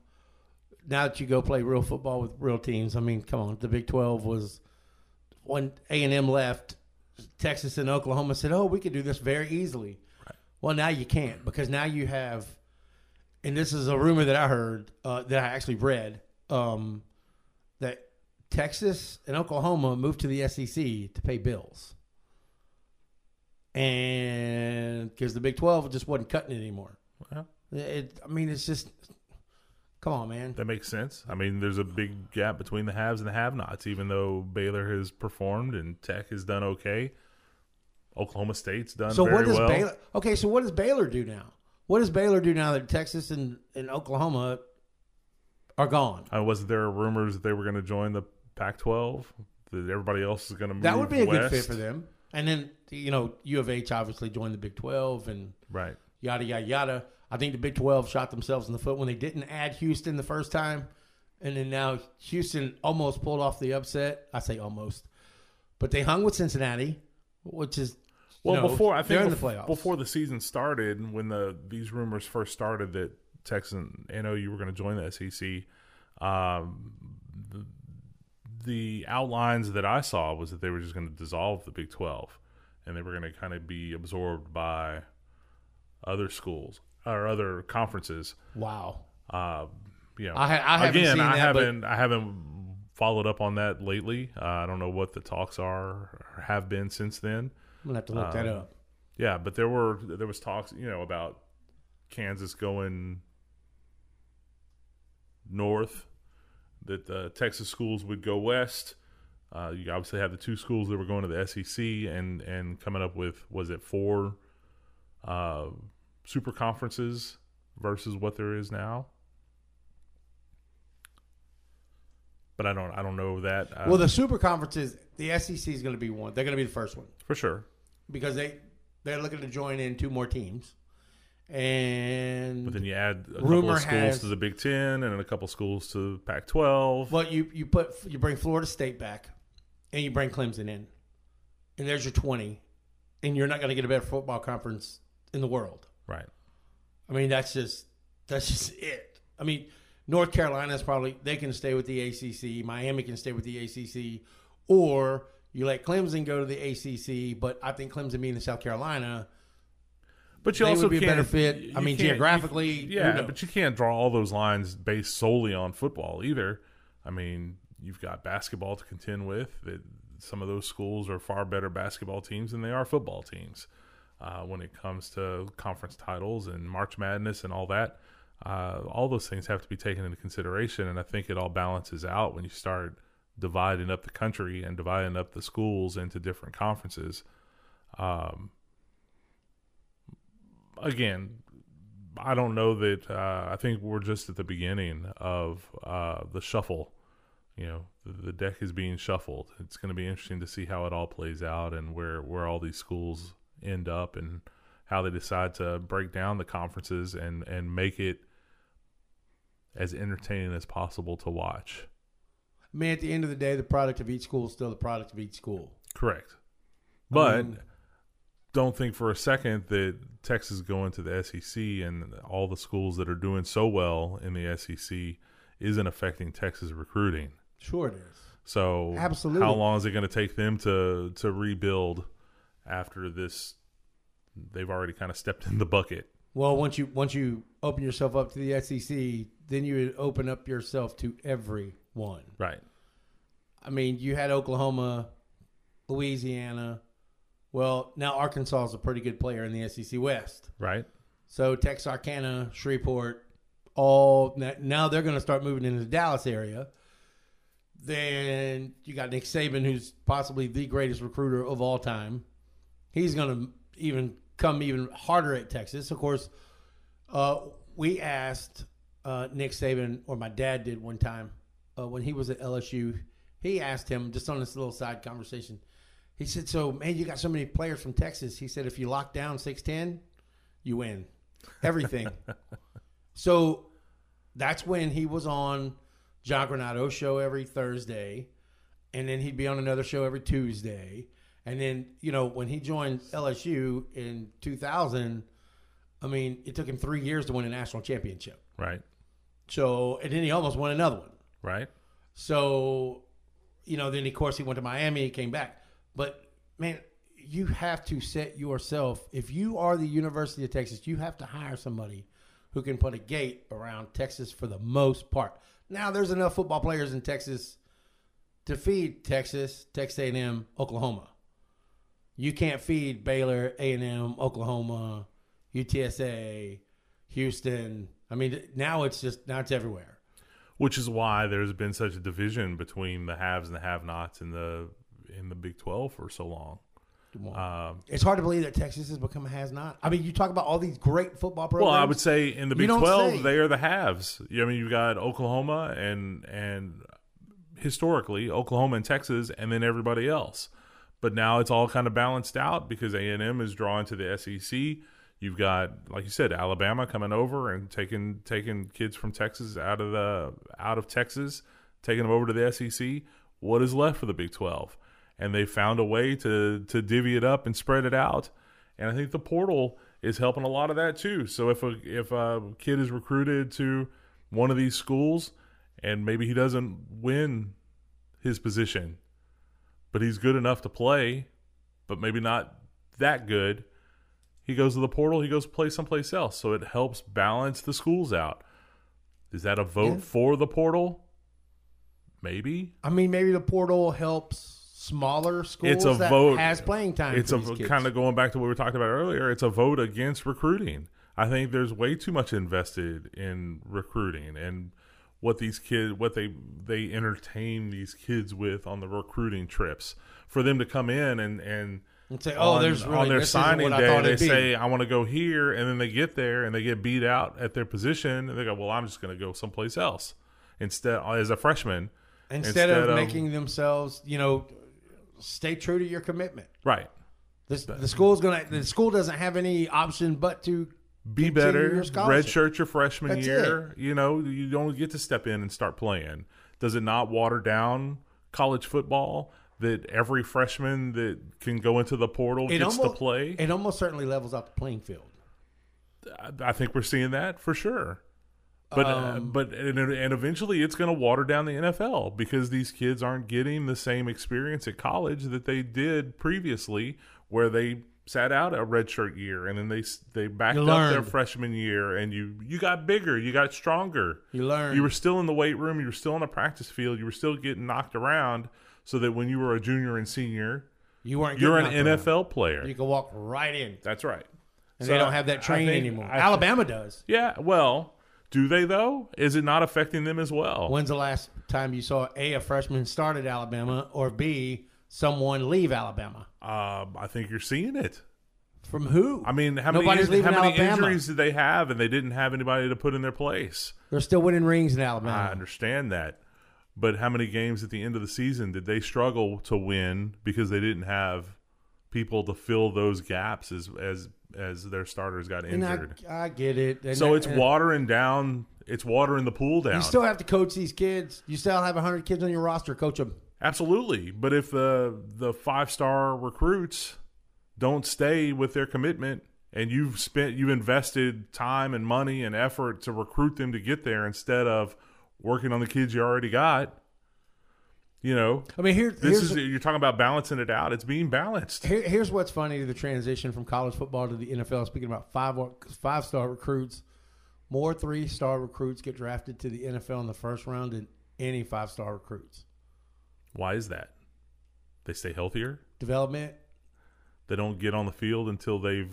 B: now that you go play real football with real teams, I mean, come on, the Big Twelve was when A and M left. Texas and Oklahoma said, "Oh, we could do this very easily." Well, now you can't because now you have, and this is a rumor that I heard uh, that I actually read um, that Texas and Oklahoma moved to the SEC to pay bills, and because the Big Twelve just wasn't cutting it anymore.
A: Well,
B: It, I mean, it's just, come on, man.
A: That makes sense. I mean, there's a big gap between the haves and the have-nots. Even though Baylor has performed and Tech has done okay, Oklahoma State's done
B: So what does
A: well.
B: Baylor? Okay, so what does Baylor do now? What does Baylor do now that Texas and, and Oklahoma are gone?
A: Uh, was there rumors that they were going to join the Pac-12? That everybody else is going to move
B: That would be a good fit for them. And then you know, U of H obviously joined the Big Twelve and
A: Right.
B: yada yada yada. I think the Big Twelve shot themselves in the foot when they didn't add Houston the first time, and then now Houston almost pulled off the upset. I say almost, but they hung with Cincinnati, which is
A: Well,
B: know,
A: before I think
B: they're in the playoffs.
A: before the season started, when the these rumors first started that Texas and NOU were going to join the SEC, um, the, the outlines that I saw was that they were just going to dissolve the Big Twelve, and they were going to kind of be absorbed by other schools or other conferences.
B: wow.
A: Uh, you know,
B: I I haven't
A: again,
B: seen
A: I
B: that,
A: haven't, I haven't followed up on that lately. Uh, I don't know what the talks are or have been since then.
B: I'm gonna have to look that
A: Um,
B: up.
A: Yeah, but there were there was talks, you know, about Kansas going north, that the Texas schools would go west. Uh, you obviously have the two schools that were going to the SEC and and coming up with was it four uh, super conferences versus what there is now. But I don't I don't know that uh,
B: Well, the super conferences, the SEC is going to be one. They're going to be the first one
A: for sure.
B: because they they're looking to join in two more teams, and
A: But then you add a couple of schools
B: has-
A: to the Big Ten and a couple schools to Pac-12.
B: Well, you you put you bring Florida State back, and you bring Clemson in, and there's your twenty, and you're not going to get a better football conference in the world.
A: Right.
B: I mean, that's just that's just it. I mean, North Carolina's probably they can stay with the ACC. Miami can stay with the ACC, or you let Clemson go to the ACC. But I think Clemson being in South Carolina,
A: But you
B: They
A: also
B: would be a better fit. I mean, geographically,
A: you- yeah, but you can't draw all those lines based solely on football either. I mean, you've got basketball to contend with. That some of those schools are far better basketball teams than they are football teams. Uh, when it comes to conference titles and March Madness and all that, uh, all those things have to be taken into consideration. And I think it all balances out when you start dividing up the country and dividing up the schools into different conferences. Um, again, I don't know that. Uh, I think we're just at the beginning of uh, the shuffle you know the, the deck is being shuffled. It's going to be interesting to see how it all plays out and where where all these schools end up and how they decide to break down the conferences and and make it as entertaining as possible to watch.
B: I mean, at the end of the day, the product of each school is still the product of each school.
A: Correct. But
B: mean-
A: don't think for a second that Texas going to the SEC and all the schools that are doing so well in the SEC isn't affecting Texas recruiting.
B: Sure, it is.
A: So
B: Absolutely.
A: how long is it going to take them to to rebuild after this? They've already kind of stepped in the bucket.
B: Well, once you once you open yourself up to the SEC, then you would open up yourself to everyone.
A: Right.
B: I mean, you had Oklahoma, Louisiana. Well, now Arkansas is a pretty good player in the SEC West.
A: Right.
B: So Texarkana, Shreveport, all now they're going to start moving into the Dallas area. Then you got Nick Saban, who's possibly the greatest recruiter of all time. He's going to even come even harder at Texas. Of course, uh, we asked uh, Nick Saban, or my dad did one time uh, when he was at LSU. He asked him just on this little side conversation. He said, "So, man, you got so many players from Texas." He said, "If you lock down six ten, you win everything." so that's when he was on John Granado's show every Thursday, and then he'd be on another show every Tuesday. And then, you know, when he joined LSU in 2000, I mean, it took him three years to win a national championship.
A: Right.
B: So, and then he almost won another one.
A: Right.
B: So, you know, then of course he went to Miami, he came back. But man, you have to set yourself, if you are the University of Texas, you have to hire somebody who can put a gate around Texas for the most part. Now, there's enough football players in Texas to feed Texas, Texas A&M, Oklahoma. You can't feed Baylor, A&M, Oklahoma, UTSA, Houston. I mean, now it's just now it's everywhere.
A: Which is why there's been such a division between the haves and the have-nots in the in the Big Twelve for so long. Um,
B: It's hard to believe that Texas has become a has not. I mean, you talk about all these great football programs.
A: Well, I would say in the Big Twelve,
B: say.
A: they are the haves. I mean, you've got Oklahoma and and historically Oklahoma and Texas, and then everybody else. But now it's all kind of balanced out because A and M is drawn to the SEC. You've got, like you said, Alabama coming over and taking taking kids from Texas out of the out of Texas, taking them over to the SEC. What is left for the Big Twelve? And they found a way to to divvy it up and spread it out. And I think the portal is helping a lot of that too. So if a if a kid is recruited to one of these schools and maybe he doesn't win his position, but he's good enough to play, but maybe not that good, he goes to the portal, he goes play someplace else. So it helps balance the schools out. Is that a vote
B: Yeah.
A: for the portal? Maybe.
B: I mean, maybe the portal helps smaller schools
A: It's a
B: that
A: vote.
B: has playing time.
A: it's a
B: kids.
A: kind of going back to what we were talking about earlier. It's a vote against recruiting. I think there's way too much invested in recruiting and what these kids, what they they entertain these kids with on the recruiting trips for them to come in and and
B: and say, "Oh,
A: on,
B: there's really
A: on their signing day
B: thought
A: they
B: it'd be."
A: say I want to go here and then they get there and they get beat out at their position and they go well I'm just going to go someplace else instead uh, as a freshman
B: instead, of, making themselves, you know, stay true to your commitment.
A: right
B: This, the school's gonna. The school doesn't have any option but to
A: be better.
B: scholarship.
A: Your freshman
B: That's
A: year. You know, you don't get to step in and start playing. Does it not water down college football that every freshman that can go into the portal
B: It
A: gets
B: almost
A: to play?
B: It almost certainly levels out the playing field.
A: I- I think we're seeing that for sure. But uh,
B: Um,
A: but and, and eventually it's going to water down the NFL because these kids aren't getting the same experience at college that they did previously, where they sat out a redshirt year and then they they backed up their freshman year and you you got bigger, you got stronger.
B: You learn.
A: You were still in the weight room, you were still on the practice field, you were still getting knocked around, so that when you were a junior and senior,
B: you weren't.
A: you're an
B: knocked around.
A: NFL player.
B: You can walk right in,
A: That's right.
B: and
A: So
B: they don't have that
A: I
B: training
A: think-
B: anymore.
A: I-
B: Alabama does.
A: Yeah, well, do they though? Is it not affecting them as well?
B: When's the last time you saw a a freshman start at Alabama or b someone leave Alabama?
A: Um, I think you're seeing it.
B: From who?
A: I mean, how many,
B: Nobody's
A: how many
B: Alabama.
A: injuries did they have, and they didn't have anybody to put in their place?
B: They're still winning rings in Alabama.
A: I understand that, But how many games at the end of the season did they struggle to win because they didn't have people to fill those gaps as as as their starters got
B: And I,
A: injured?
B: I get it. And
A: so
B: that-
A: it's watering down. It's watering the pool down.
B: You still have to coach these kids. You still have 100 kids on your roster. Coach them.
A: Absolutely, but if the the five star recruits don't stay with their commitment, and you've spent you've invested time and money and effort to recruit them to get there instead of working on the kids you already got, you know,
B: I mean, here,
A: this
B: here's
A: is you're talking about balancing it out. It's being balanced.
B: Here, here's what's funny to the transition from college football to the NFL. Speaking about five five star recruits, more three star recruits get drafted to the NFL in the first round than any five star recruits.
A: Why is that? They stay healthier.
B: Development,
A: They don't get on the field until they've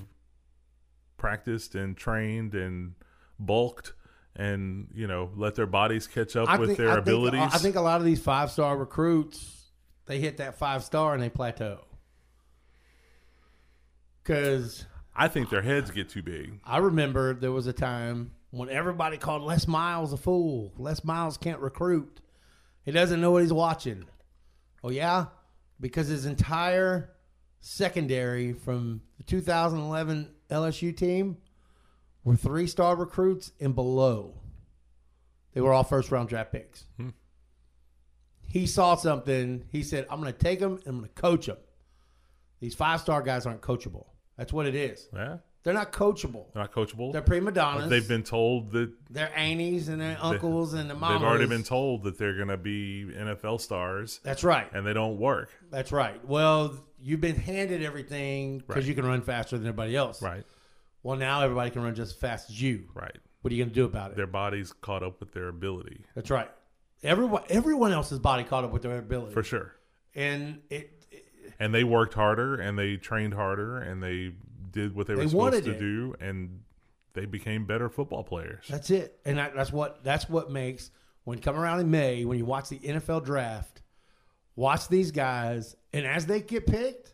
A: practiced and trained and bulked and you know let their bodies catch up with their
B: I
A: abilities.
B: Think, I think a lot of these five star recruits they hit that five star and they plateau. Because
A: I think their heads get too big.
B: I remember there was a time when everybody called Les Miles a fool. Les Miles can't recruit. He doesn't know what he's watching. Oh yeah, because his entire secondary from the 2011 LSU team were three-star recruits and below. They were all first-round draft picks.
A: Hmm.
B: He saw something. He said, "I'm going to take them and I'm going to coach them. These five-star guys aren't coachable. That's what it is.
A: Yeah,
B: They're not coachable.
A: they're not coachable.
B: They're prima donnas.
A: They've been told that
B: Their aunties and their uncles and the mamas.
A: they've already been told that they're going to be NFL stars,
B: That's right.
A: and they don't work.
B: That's right. Well, you've been handed everything because
A: Right.
B: you can run faster than everybody else.
A: Right,
B: Well, now everybody can run just as fast as you.
A: right.
B: What are you going to do about it?
A: Their bodies caught up with their ability
B: That's right. Everyone, everyone else's body caught up with their ability,
A: for sure.
B: and it, it-
A: And they worked harder, and they trained harder, and they did what they were supposed to
B: it.
A: do, and they became better football players.
B: that's it. And that, that's what that's what makes when you come around in May when you watch the NFL draft, watch these guys, and as they get picked,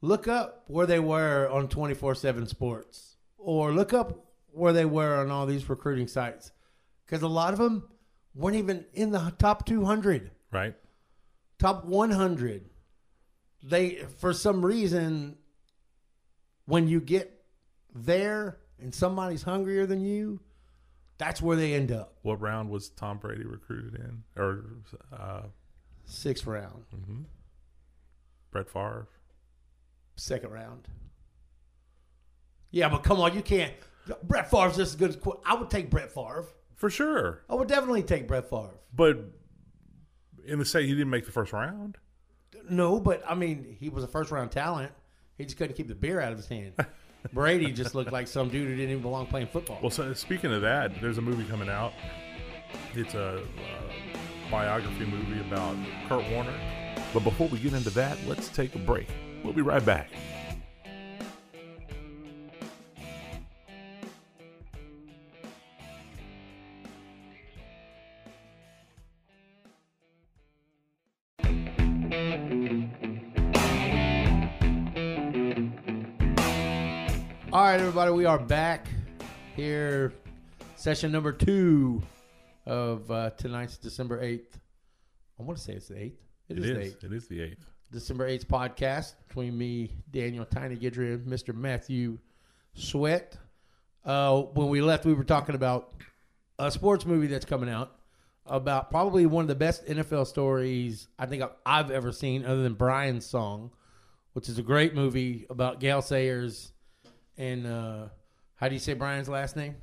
B: look up where they were on twenty four seven Sports, or look up where they were on all these recruiting sites, because a lot of them weren't even in the top two hundred.
A: Right?
B: top 100 they for some reason when you get there and somebody's hungrier than you that's where they end up.
A: What round was Tom Brady recruited in, or uh,
B: sixth round.
A: Brett Favre?
B: second round. Yeah but come on you can't Brett Favre's just as good as I would take Brett Favre.
A: For sure,
B: I would definitely take Brett Favre.
A: But in the say he didn't make the first round.
B: no but I mean he was a first round talent he just couldn't keep the beer out of his hand Brady just looked like some dude who didn't even belong playing football
A: Well, so speaking of that, there's a movie coming out. It's a uh, biography movie about Kurt Warner. But before we get into that, let's take a break. We'll be right back.
B: Right, everybody, we are back here, session number two of uh, tonight's December 8th. I want to say it's the 8th.
A: It
B: is,
A: is.
B: the 8th.
A: It is the eighth.
B: December 8th podcast between me, Daniel Tiny Guidry, and Mr. Matthew Sweatt. Uh, when we left, we were talking about a sports movie that's coming out about probably one of the best NFL stories I think I've, I've ever seen, other than Brian's Song, which is a great movie about Gale Sayers and uh, how do you say Brian's last name?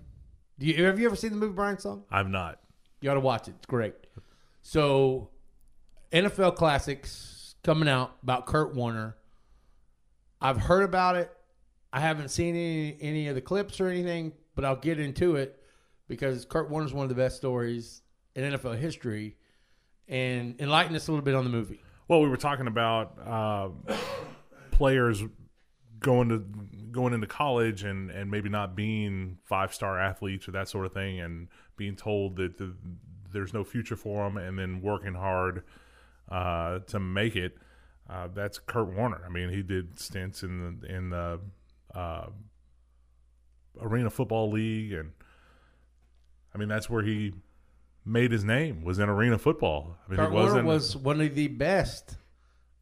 B: Do you have you ever seen the movie Brian's Song?
A: I've not.
B: You ought to watch it. It's great. So, NFL classics coming out about Kurt Warner. I've heard about it. I haven't seen any any of the clips or anything, but I'll get into it because Kurt Warner's one of the best stories in NFL history, and enlighten us a little bit on the movie.
A: Well, we were talking about uh, players going to going into college and and maybe not being five star athletes or that sort of thing, and being told that the, there's no future for them, and then working hard uh, to make it. Uh, that's Kurt Warner. I mean, he did stints in the in the uh, Arena Football League, and I mean that's where he made his name was in arena football. I mean,
B: Kurt Warner was one of the best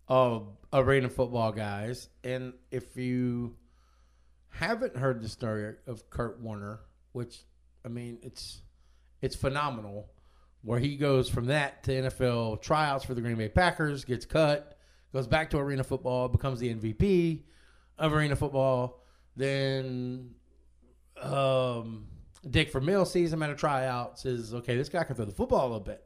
B: of arena football guys, and if you haven't heard the story of Kurt Warner, which I mean, it's it's phenomenal, where he goes from that to NFL tryouts for the Green Bay Packers, gets cut, goes back to arena football, becomes the MVP of arena football, then um, Dick Vermeil sees him at a tryout, says, "Okay, this guy can throw the football a little bit."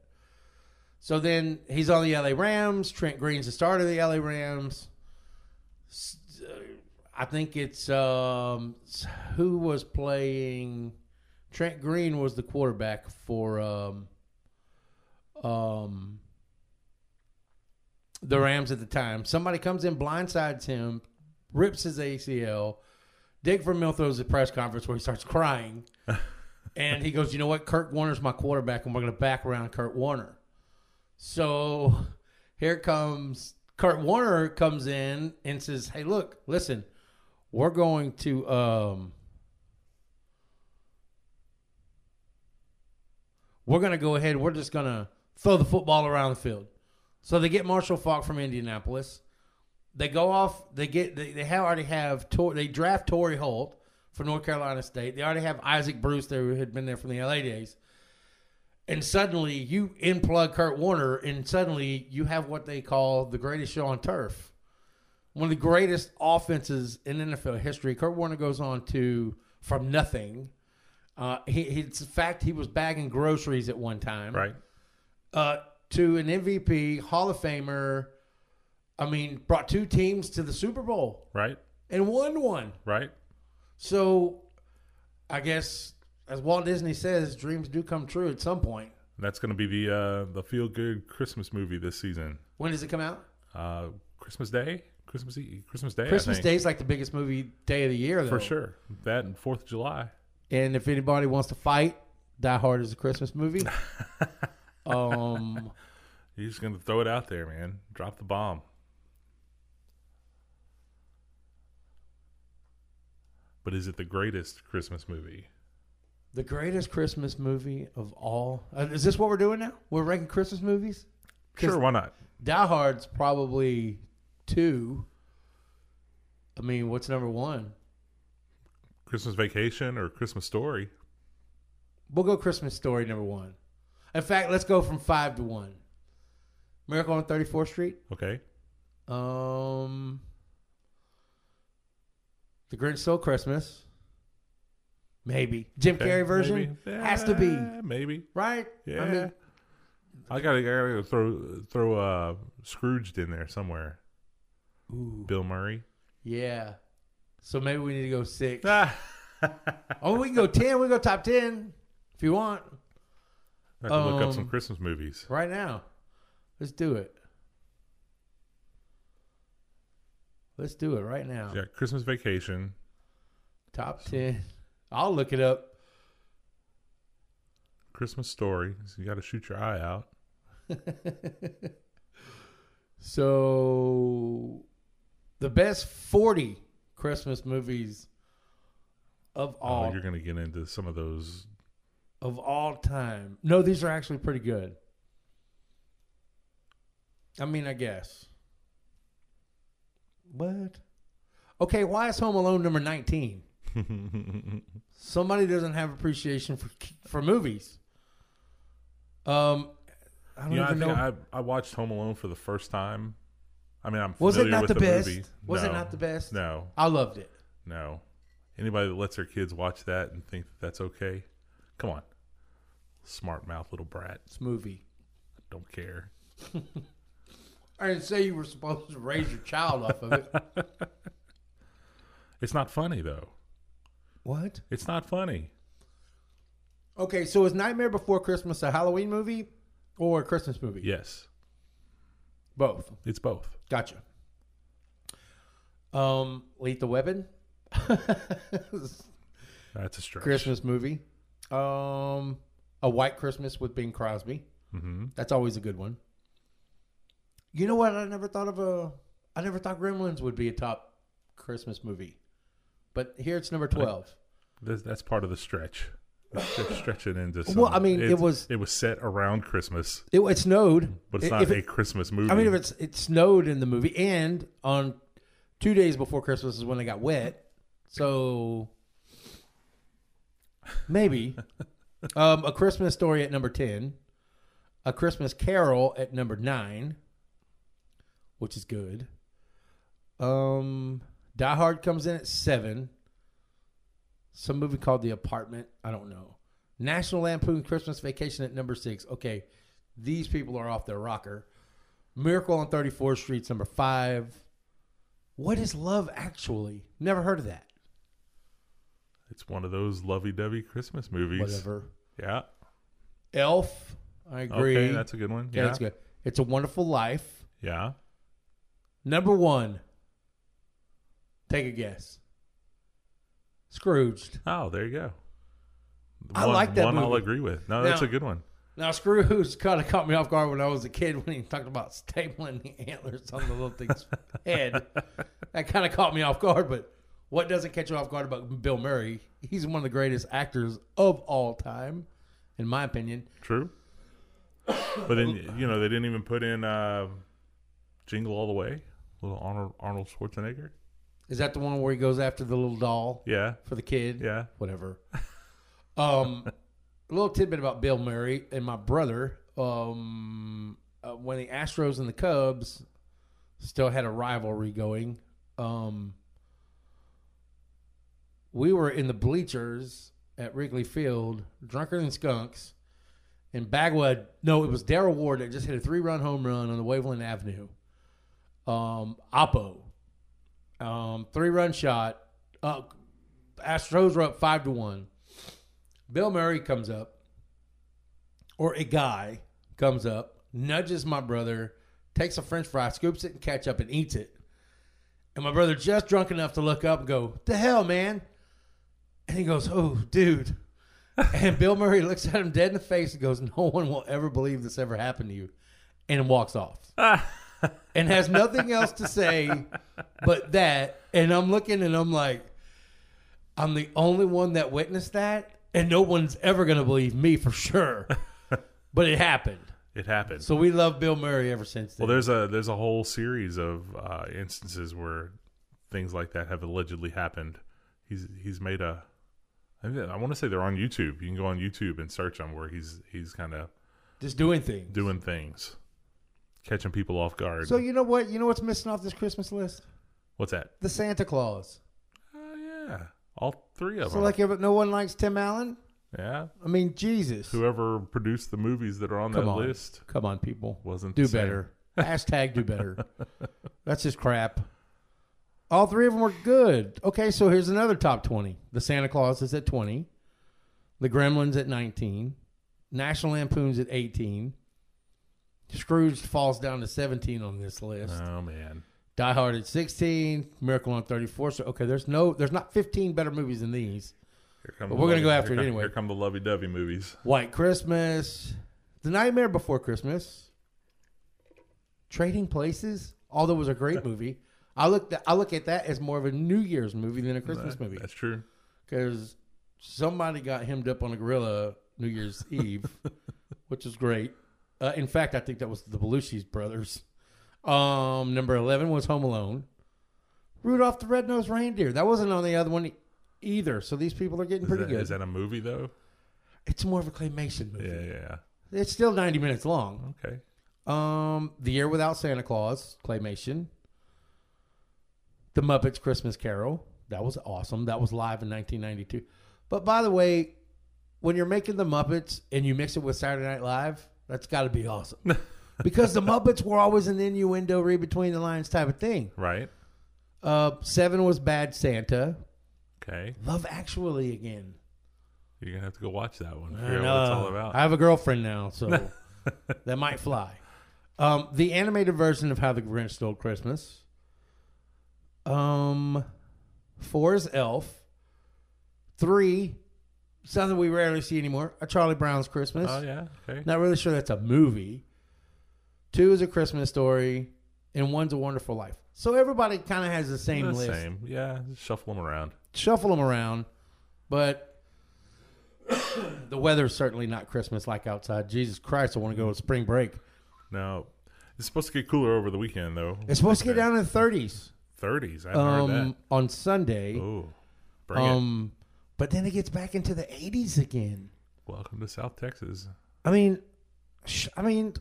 B: So then he's on the LA Rams. Trent Green's the starter of the LA Rams. Uh, I think it's um, who was playing. Trent Green was the quarterback for um, um, the Rams at the time. Somebody comes in, blindsides him, rips his ACL. Dick Vermeil throws a press conference where he starts crying. and he goes, You know what? Kurt Warner's my quarterback, and we're going to back around Kurt Warner. So here comes Kurt Warner comes in and says, Hey, look, listen, we're going to um we're gonna go ahead, we're just gonna throw the football around the field. So they get Marshall Faulk from Indianapolis. They go off. They get. They, they have already have. Tor, they draft Torry Holt for North Carolina State. They already have Isaac Bruce there who had been there from the LA days. And suddenly you unplug Kurt Warner, and suddenly you have what they call the greatest show on turf. One of the greatest offenses in NFL history. Kurt Warner goes on to from nothing. Uh, he, he, it's a fact he was bagging groceries at one time
A: right.
B: uh, to an MVP, Hall of Famer. I mean, brought two teams to the Super Bowl
A: Right.
B: and won one.
A: Right.
B: So, I guess as Walt Disney says, dreams do come true at some point.
A: That's going to be the uh, the feel good Christmas movie this season.
B: When does it come out?
A: Uh, Christmas Day, Christmas Eve, Christmas Day,
B: Christmas. Day is like the biggest movie day of the year, though.
A: for sure. That and Fourth of July.
B: And if anybody wants to fight, Die Hard is a Christmas movie. um,
A: You're just going to throw it out there, man. Drop the bomb. But is it the greatest Christmas movie?
B: The greatest Christmas movie of all. Uh, is this what we're doing now? We're ranking Christmas movies?
A: Sure, why not?
B: Die Hard's probably two. I mean, what's number one?
A: Christmas Vacation or Christmas Story?
B: We'll go Christmas Story number one. In fact, let's go from five to one. Miracle on 34th Street.
A: Okay.
B: Um, The Grinch Stole Christmas. Maybe Jim
A: okay,
B: Carrey version has to be
A: maybe.
B: right.
A: Yeah.
B: I mean,
A: I gotta, I gotta throw throw uh, Scrooged in there somewhere.
B: ooh,
A: Bill Murray.
B: yeah. So maybe we need to go six. Oh, we can go ten. We can go top ten if you want.
A: I have to look up some
B: Um,
A: Christmas movies.
B: Right now. Let's do it. Let's do it right now.
A: Yeah, Christmas Vacation.
B: Top 10. I'll look it up.
A: Christmas Story. So you got to shoot your eye out.
B: So, the best 40 Christmas movies of
A: Oh,
B: all
A: you're gonna get into some of those.
B: of all time. No, these are actually pretty good. I mean, I guess. What? Okay, why is Home Alone number 19? Somebody doesn't have appreciation for for movies. Um, I don't
A: you know, I
B: even
A: think
B: know.
A: I, I watched Home Alone for the first time. I mean, I'm
B: was it not
A: with
B: the,
A: the,
B: best?
A: movie.
B: Was it
A: No.
B: not the best?
A: No,
B: I loved it.
A: no. Anybody that lets their kids watch that and think that that's okay, come on. Smart mouth little brat.
B: This movie.
A: I Don't care.
B: I didn't say you were supposed to raise your child off of it.
A: It's not funny though.
B: What?
A: It's not funny.
B: Okay, so is Nightmare Before Christmas a Halloween movie or a Christmas movie?
A: Yes,
B: Both.
A: it's both.
B: Gotcha. Um, Lethal Weapon.
A: That's a stretch.
B: Christmas movie. Um, A White Christmas with Bing Crosby.
A: hmm
B: That's always a good one. You know what? I never thought of a. I never thought Gremlins would be a top Christmas movie, but here it's number twelve.
A: That's, that's part of the stretch. Stretch, stretch it into. Some,
B: Well, I mean, it
A: it's-
B: was-
A: it was set around Christmas,
B: It, it snowed,
A: but it's not
B: if
A: a
B: it-
A: Christmas movie.
B: I mean, if it's it snowed in the movie, and on two days before Christmas is when they got wet, so maybe um, a Christmas story at number ten, a Christmas Carol at number nine, which is good. Um, Die Hard comes in at seven. Some movie called The Apartment. I don't know. National Lampoon Christmas Vacation at number six. Okay, these people are off their rocker. Miracle on 34th Street's number five. What is love actually? Never heard of that.
A: it's one of those lovey-dovey Christmas movies.
B: Whatever.
A: Yeah.
B: Elf. I agree.
A: Okay, that's a good one.
B: Okay,
A: Yeah.
B: that's good. It's a Wonderful Life.
A: Yeah.
B: Number one. Take a guess. Scrooged.
A: Oh, there you go.
B: I like that
A: one. I'll agree with. No, that's
B: Now-
A: a good one.
B: Now, Scrooge kind of caught me off guard when I was a kid when he talked about stapling the antlers on the little thing's head. That kind of caught me off guard, but what doesn't catch you off guard about Bill Murray? He's one of the greatest actors of all time, in my opinion.
A: True. But then you know they didn't even put in uh, "Jingle All the Way." Little Arnold Arnold Schwarzenegger.
B: Is that the one where he goes after the little doll
A: Yeah.
B: for the kid?
A: Yeah.
B: Whatever. Um, a little tidbit about Bill Murray and my brother. Um, uh, when the Astros and the Cubs still had a rivalry going, um, we were in the bleachers at Wrigley Field, drunker than skunks. And Bagwell, no, it was Daryle Ward that just hit a three-run home run on the Waveland Avenue. Um, Oppo, um, three-run shot. Uh, Astros were up five to one. Bill Murray comes up, or a guy comes up, nudges my brother, takes a French fry, scoops it and ketchup, and eats it. And my brother just drunk enough to look up and go, "The hell, man!" And he goes, "Oh, dude." and Bill Murray looks at him dead in the face and goes, "No one will ever believe this ever happened to you," and walks off. and has nothing else to say but that. And I'm looking and I'm like, I'm the only one that witnessed that, and no one's ever going to believe me for sure. but it happened.
A: It happened.
B: So we love Bill Murray ever since then.
A: well, there's a there's a whole series of uh, instances where things like that have allegedly happened. He's he's made a. I mean, I want to say they're on YouTube. You can go on YouTube and search them where he's he's kind of
B: Just doing things.
A: doing things, catching people off guard.
B: So you know what? You know what's missing off this Christmas list?
A: What's that?
B: The Santa Claus.
A: Oh yeah, all three of
B: So
A: them.
B: So like, if no one likes Tim Allen.
A: yeah,
B: I mean, Jesus.
A: whoever produced the movies that are on
B: Come
A: that
B: on.
A: list
B: Come on, people.
A: wasn't
B: Do better. Hashtag do better. That's just crap. All three of them were good. Okay, so here's another top 20. The Santa Claus is at 20. The Gremlins at 19. National Lampoon's at 18. Scrooge falls down to 17 on this list.
A: Oh man,
B: Die Hard at 16. Miracle on 34. So okay, there's no there's not 15 better movies than these.
A: here come
B: But
A: the
B: we're gonna
A: lovey-
B: go after
A: here
B: it
A: come-
B: anyway.
A: Here come the lovey-dovey movies.
B: White Christmas, The Nightmare Before Christmas, Trading Places. Although it was a great movie, I look that I look at that as more of a New Year's movie than a Christmas
A: That-
B: movie
A: That's true.
B: because somebody got hemmed up on a gorilla New Year's Eve, which is great. Uh, in fact, I think that was the Belushi's brothers. Um, number eleven was Home Alone. Rudolph the Red-Nosed Reindeer. That wasn't on the other one either. So these people are getting
A: Is
B: pretty
A: that,
B: good.
A: is that a movie though?
B: it's more of a claymation movie.
A: Yeah, yeah. yeah.
B: It's still ninety minutes long.
A: Okay.
B: Um, The Year Without Santa Claus, claymation. The Muppets Christmas Carol. That was awesome. That was live in 1992. But by the way, when you're making the Muppets and you mix it with Saturday Night Live, that's got to be awesome. because the Muppets were always an innuendo, read between the lines type of thing.
A: Right.
B: Uh, seven was Bad Santa.
A: Okay.
B: Love Actually again.
A: You're gonna have to go watch that one. Figure out what it's all about.
B: I have a girlfriend now, so that might fly. Um, the animated version of How the Grinch Stole Christmas. Um, four is Elf. Three, something we rarely see anymore. A Charlie Brown's Christmas.
A: oh yeah. Okay.
B: Not really sure that's a movie. Two is a Christmas story, and one's a Wonderful Life. So everybody kind of has the same
A: The
B: list
A: Same. Yeah. Shuffle them around.
B: shuffle them around. But the weather's certainly not Christmas like outside. Jesus Christ, I want to go to spring break.
A: No, it's supposed to get cooler over the weekend though.
B: It's supposed to get down in the 30s
A: thirties. I haven't heard
B: um, on Sunday.
A: that. Oh, bring it.
B: Um, but then it gets back into the 80s again.
A: Welcome to South Texas.
B: I mean, sh- I mean,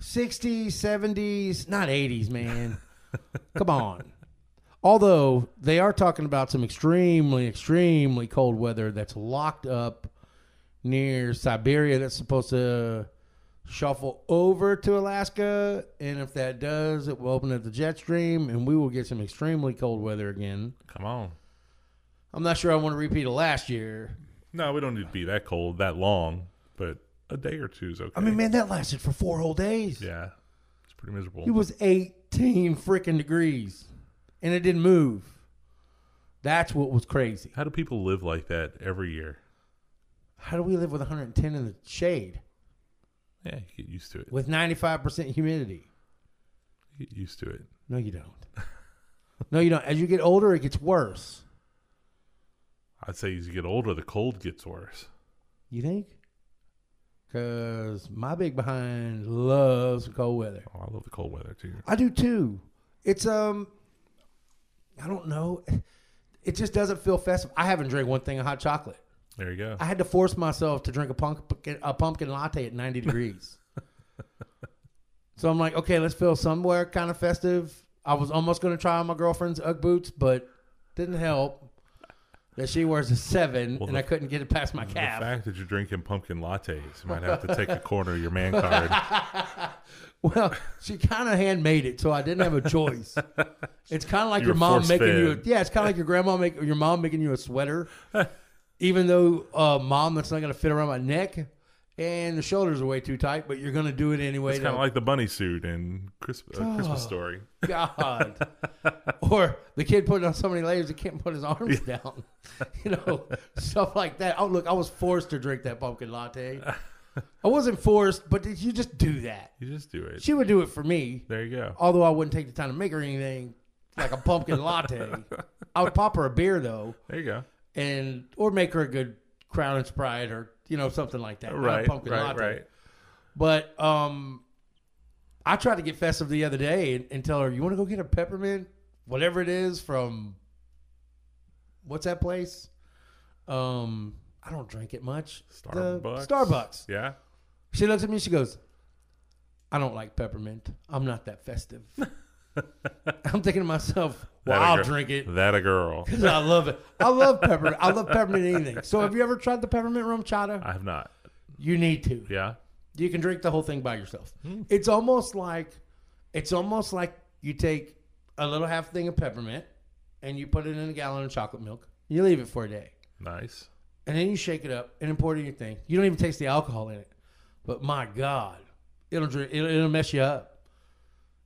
B: 60s, 70s, not 80s, man. Come on. Although they are talking about some extremely, extremely cold weather that's locked up near Siberia that's supposed to shuffle over to Alaska. And if that does, it will open up the jet stream and we will get some extremely cold weather again.
A: Come on.
B: I'm not sure I want to repeat of last year.
A: No, we don't need to be that cold that long, but a day or two is okay.
B: I mean, man, that lasted for four whole days.
A: yeah, it's pretty miserable.
B: It was 18 freaking degrees and it didn't move. That's what was crazy.
A: How do people live like that every year?
B: How do we live with 110 in the shade
A: Yeah, you get used to it.
B: with 95% humidity?
A: You get used to it.
B: No, you don't. no, you don't. As you get older, it gets worse.
A: I'd say as you get older, the cold gets worse.
B: You think? Because my big behind loves cold weather.
A: Oh, I love the cold weather too.
B: I do too. It's um, I don't know. It just doesn't feel festive. I haven't drank one thing of hot chocolate.
A: There you go.
B: I had to force myself to drink a pumpkin a pumpkin latte at 90 degrees. so I'm like, okay, let's feel somewhere kind of festive. I was almost going to try on my girlfriend's UGG boots, but didn't help that she wears a seven,
A: Well,
B: and
A: the-
B: I couldn't get it past my calf.
A: The fact that you're drinking pumpkin lattes, you might have to take a corner of your man card.
B: Well, she kind of handmade it, so I didn't have a choice. It's kind of like
A: You
B: your mom making you. A, yeah, it's kind of like your grandma make your mom making you a sweater, even though uh, mom that's not going to fit around my neck, and the shoulders are way too tight, but you're going to do it anyway.
A: It's kind of like the bunny suit in Christ- uh,
B: Oh.
A: Christmas Story.
B: God. or the kid putting on so many layers he can't put his arms down. You know, stuff like that. Oh, look, I was forced to drink that pumpkin latte. I wasn't forced, but did you just do that?
A: You just do it.
B: She would do it for me,
A: There you go.
B: although I wouldn't take the time to make her anything like a pumpkin latte. I would pop her a beer though,
A: There you go.
B: and or make her a good Crown and Sprite or you know something like that.
A: Right,
B: pumpkin
A: right,
B: latte.
A: right.
B: But um, I tried to get festive the other day and, and tell her, "You want to go get a peppermint, whatever it is from what's that place? Um, I don't drink it much. The
A: Starbucks.
B: Starbucks.
A: Yeah.
B: She looks at me. And she goes, "I don't like peppermint. I'm not that festive." I'm thinking to myself, "Well,
A: That
B: I'll drink it."
A: That a girl.
B: Because I love it. I love peppermint. I love peppermint anything. So, have you ever tried the peppermint RumChata?
A: I have not.
B: You need to.
A: Yeah.
B: You can drink the whole thing by yourself.
A: Hmm.
B: It's almost like it's almost like you take a little half thing of peppermint and you put it in a gallon of chocolate milk. You leave it for a day.
A: Nice.
B: And then you shake it up and pour it in your thing. You don't even taste the alcohol in it. But my God, it'll drink it'll, it'll mess you up.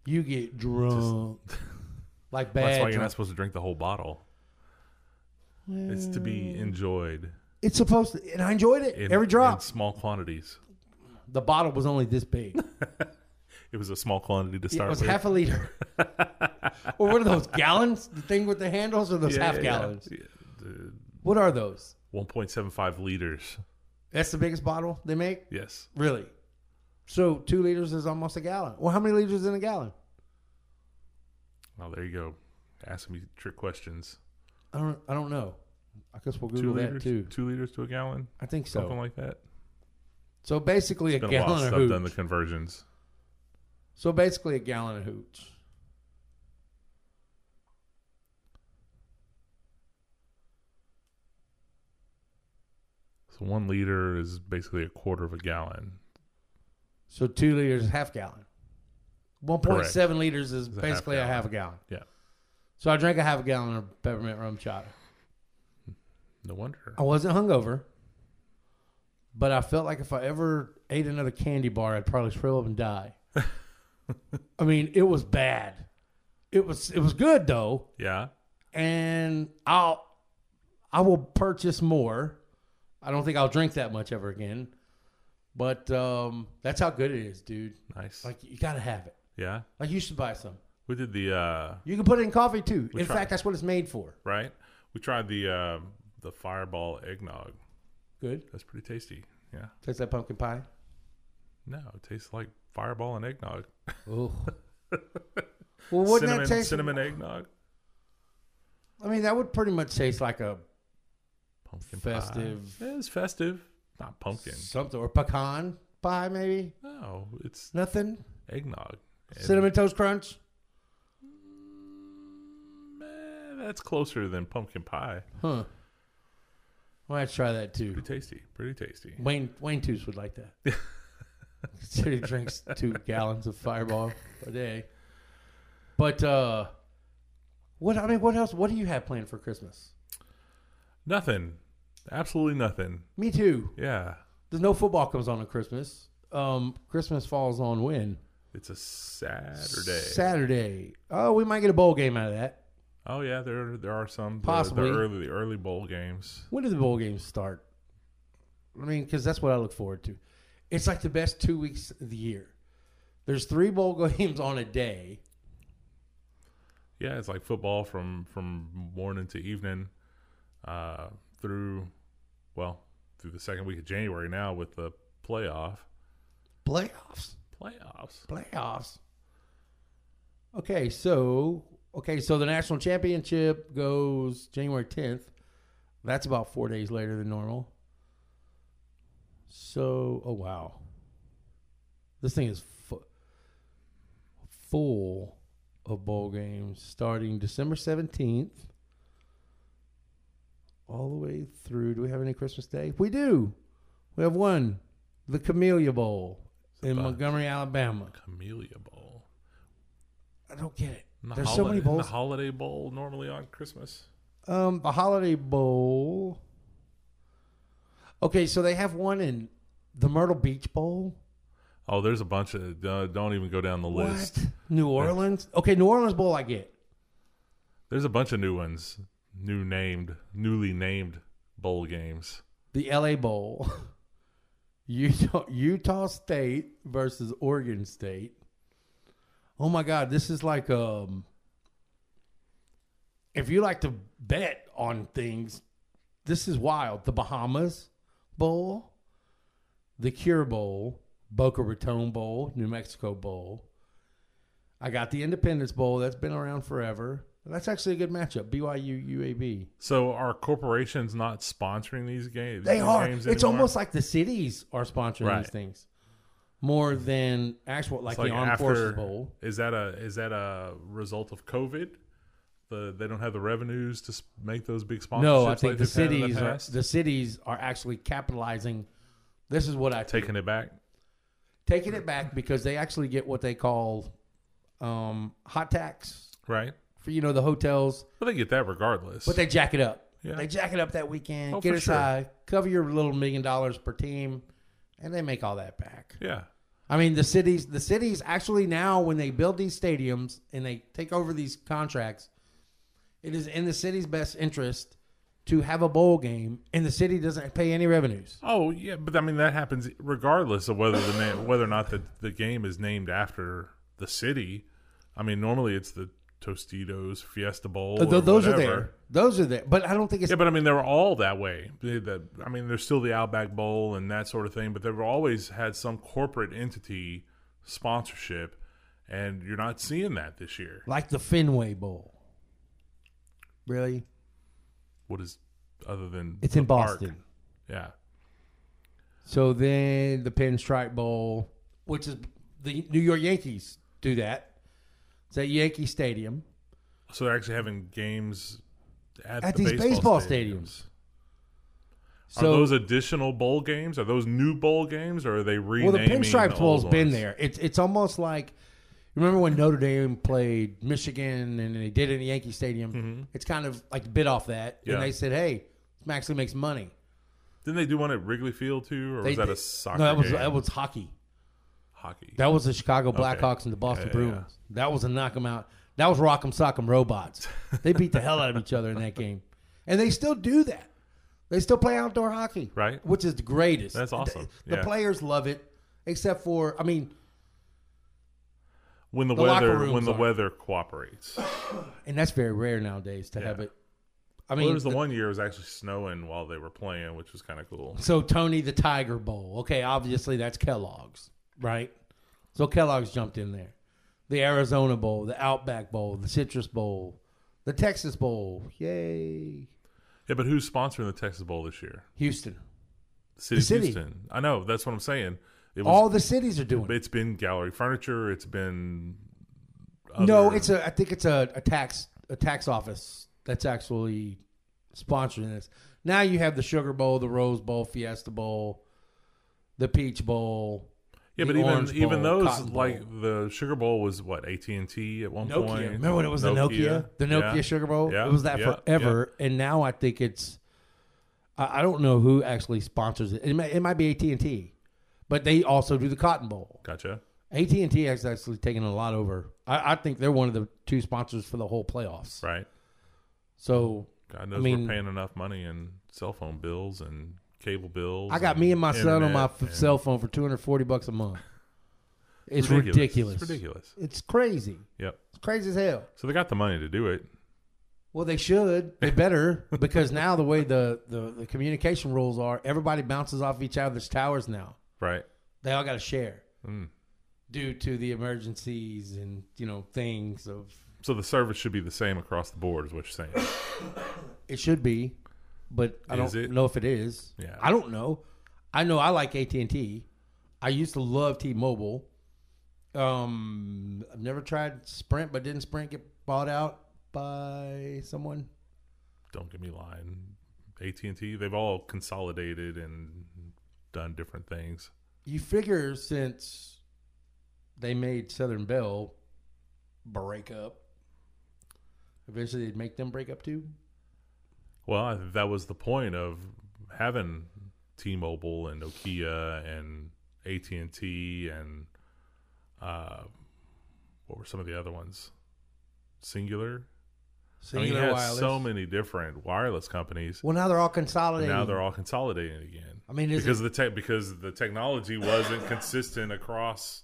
B: You get drunk. like bad.
A: That's why you're not supposed to drink the whole bottle. It's to be enjoyed
B: It's supposed to and I enjoyed it.
A: in,
B: Every
A: in
B: drop.
A: small quantities.
B: The bottle was only this big.
A: It was a small quantity to start. With.
B: It was
A: with.
B: half a liter. or what are those gallons? The thing with the handles or those
A: Yeah,
B: half
A: yeah,
B: gallons?
A: yeah.
B: What are those?
A: 1.75 liters.
B: That's the biggest bottle they make?
A: Yes.
B: Really? So two liters is almost a gallon. Well, how many liters in a gallon?
A: Well, there you go. Asking me trick questions.
B: I don't. I don't know. I guess we'll
A: Two
B: Google that too.
A: Two liters to a gallon.
B: I think so.
A: Something like that.
B: So basically, a
A: It's a
B: gallon
A: since
B: of
A: I've done the conversions.
B: So basically, a gallon of hooch.
A: So one liter is basically a quarter of a gallon.
B: So two liters is half gallon. One point seven liters is
A: It's a half
B: basically a
A: gallon.
B: half a gallon.
A: Yeah.
B: So I drank a half a gallon of peppermint RumChata.
A: No wonder.
B: I wasn't hungover, but I felt like if I ever ate another candy bar, I'd probably shrivel up and die. I mean, it was bad. It was it was good though,
A: Yeah.
B: and I'll I will purchase more. I don't think I'll drink that much ever again, but um, that's how good it is, dude.
A: Nice.
B: Like you gotta have it.
A: yeah.
B: Like you should buy some.
A: We did the uh
B: You can put it in coffee too. In
A: tried.
B: fact, that's what it's made for.
A: right. We tried the uh, the fireball eggnog.
B: Good.
A: That's pretty tasty. Yeah.
B: Tastes like pumpkin pie.
A: No, it tastes like Fireball and eggnog.
B: Oh. well, wouldn't
A: cinnamon,
B: that taste?
A: cinnamon eggnog.
B: I mean, that would pretty much taste like a
A: Pumpkin
B: Festive.
A: pie. It's festive. Not pumpkin.
B: something or pecan pie, maybe.
A: No, it's
B: Nothing.
A: eggnog.
B: Cinnamon toast crunch.
A: mm, eh, that's closer than pumpkin pie.
B: Huh. I might try that too.
A: Pretty tasty. Pretty tasty.
B: Wayne Wayne Toos would like that. Consider he drinks two gallons of Fireball a day. But uh, what I mean, what else? What do you have planned for Christmas?
A: Nothing. Absolutely nothing.
B: Me too.
A: Yeah.
B: There's no football comes on at Christmas. Um, Christmas falls on when
A: It's a Saturday.
B: Saturday. Oh, we might get a bowl game out of that.
A: oh yeah, there there are some the-
B: Possibly.
A: the, early the early bowl games.
B: When do the bowl games start? I mean, because that's what I look forward to. It's like the best two weeks of the year. There's three bowl games on a day.
A: Yeah, it's like football from from morning to evening, uh, through well through the second week of January now with the playoff
B: Playoffs.
A: playoffs.
B: Playoffs. Okay, so okay, so the national championship goes January 10th. That's about four days later than normal. So, oh wow, this thing is fu- full of bowl games starting December 17th all the way through. Do we have any Christmas Day? We do. We have one, the Camellia Bowl in Montgomery, Alabama.
A: Camellia Bowl.
B: I don't get it.
A: The
B: There's so many bowls.
A: The Holiday Bowl normally on Christmas.
B: Um, the Holiday Bowl. Okay, so they have one in the Myrtle Beach Bowl.
A: Oh, there's a bunch of. Uh, don't even go down the list.
B: New Orleans. Okay, New Orleans Bowl. I get.
A: There's a bunch of new ones, new named, newly named bowl games.
B: The LA Bowl. Utah, Utah State versus Oregon State. Oh my God, this is like um. If you like to bet on things, this is wild. The Bahamas Bowl, the Cure Bowl, Boca Raton Bowl, New Mexico Bowl. I got the Independence Bowl. That's been around forever. That's actually a good matchup. BYU UAB.
A: So are corporations not sponsoring these games?
B: They
A: these
B: are.
A: Games
B: It's
A: anymore?
B: almost like the cities are sponsoring
A: Right.
B: these things more than actual like,
A: It's
B: the Armed
A: after-
B: Bowl.
A: Is that a is that a result of COVID? The they don't have the revenues to make those big sponsorships.
B: No, I
A: like
B: think the
A: had in
B: cities
A: the
B: are, the cities are actually capitalizing. This is what I
A: taking it back.
B: taking it back because they actually get what they call um, hot tax
A: Right,
B: for you know the hotels,
A: but they get that regardless.
B: but they jack it up.
A: Yeah.
B: They jack it up that weekend.
A: Oh,
B: get it
A: sure.
B: high, cover your little million dollars per team, and they make all that back.
A: yeah,
B: I mean, the cities, the cities actually now when they build these stadiums and they take over these contracts, it is in the city's best interest to have a bowl game, and the city doesn't pay any revenues.
A: Oh yeah, but I mean that happens regardless of whether the name, whether or not the the game is named after the city. I mean, normally it's the Tostitos Fiesta Bowl.
B: Th- those are there. Those are there, but I don't think it's.
A: Yeah, but I mean, they were all that way. They- the- I mean, there's still the Outback Bowl and that sort of thing, but they've always had some corporate entity sponsorship, and you're not seeing that this year.
B: like the Fenway Bowl. Really?
A: What is other than
B: It's in
A: park.
B: Boston.
A: Yeah,
B: So then the Pinstripe Bowl, which is the New York Yankees do that. It's at Yankee Stadium.
A: so they're actually having games at,
B: At
A: the
B: these baseball
A: stadiums.
B: So
A: are those additional bowl games? Are those new bowl games, or are they renaming?
B: Well, the Pinstripe
A: the
B: Bowl's been there. It's it's almost like remember when Notre Dame played Michigan and they did it in Yankee Stadium. It's kind of like a bit off that,
A: Mm-hmm. Yeah.
B: and they said, "Hey, actually makes money."
A: Didn't they do one at Wrigley Field too, or
B: They
A: was that a soccer
B: No, that was
A: game?
B: that was hockey.
A: Hockey.
B: That was the Chicago
A: Okay.
B: Blackhawks and the Boston
A: Yeah, yeah,
B: Bruins. That was a knock 'em out. That was rock 'em sock 'em robots. they beat the hell out of each other in that game, and they still do that. They still play outdoor hockey,
A: Right.
B: Which is the greatest.
A: That's awesome.
B: The, the
A: Yeah.
B: players love it, except for I mean,
A: when the,
B: the
A: weather when the
B: are-
A: weather cooperates.
B: and that's very rare nowadays to
A: Yeah.
B: have it I
A: Well,
B: mean,
A: there was the
B: the-
A: one year it was actually snowing while they were playing, which was kind of cool.
B: So Tony the Tiger Bowl. Okay, obviously that's Kellogg's, right? So Kellogg's jumped in there. The Arizona Bowl, the Outback Bowl, the Citrus Bowl, the Texas Bowl. Yay.
A: Yeah, but who's sponsoring the Texas Bowl this year?
B: Houston.
A: The city, of
B: city.
A: Houston. I know. That's what I'm saying. It was.
B: All the cities are doing it.
A: it's been Gallery Furniture. It's been.
B: No, it's a I think it's a, a tax a tax office that's actually sponsoring this. Now you have the Sugar Bowl, the Rose Bowl, Fiesta Bowl, the Peach Bowl.
A: Yeah, but even even those like the Sugar Bowl was what AT and T at one
B: Nokia.
A: point.
B: Remember when it was the Nokia? The Nokia
A: Yeah.
B: Sugar Bowl?
A: Yeah,
B: It was that
A: yeah,
B: forever. And now I think it's I, I don't know who actually sponsors it. It might, it might be AT&T. But they also do the Cotton Bowl.
A: Gotcha.
B: AT&T has actually taken a lot over. I, I think they're one of the two sponsors for the whole playoffs.
A: Right.
B: So
A: God knows
B: I mean-
A: we're paying enough money in cell phone bills and cable bills.
B: I got me and my son on my f- cell phone for 240 bucks a month. It's
A: ridiculous.
B: ridiculous.
A: It's ridiculous.
B: It's crazy.
A: Yep.
B: It's crazy as hell.
A: So they got the money to do it.
B: Well, they should. They better because now the way the, the, the communication rules are, everybody bounces off each other's towers now.
A: Right.
B: They all got to share
A: Mm.
B: due to the emergencies and you know things of.
A: So the service should be the same across the board, is what you're saying.
B: It should be, but I
A: Is
B: don't
A: it?
B: know if it is.
A: Yeah.
B: I don't know. I know I like AT and T. I used to love T-Mobile. Um, I've never tried Sprint, but didn't Sprint get bought out by someone?
A: Don't get me lying. AT and T, they've all consolidated and done different things.
B: You figure since they made Southern Bell break up, eventually they'd make them break up too.
A: Well, I, that was the point of having T-Mobile and Nokia and AT and T and uh, what were some of the other ones? Cingular. I mean, Cingular
B: Wireless.
A: so many different wireless companies.
B: well, now they're all consolidating.
A: now they're all consolidating again.
B: I mean,
A: because the tech because the technology wasn't consistent across.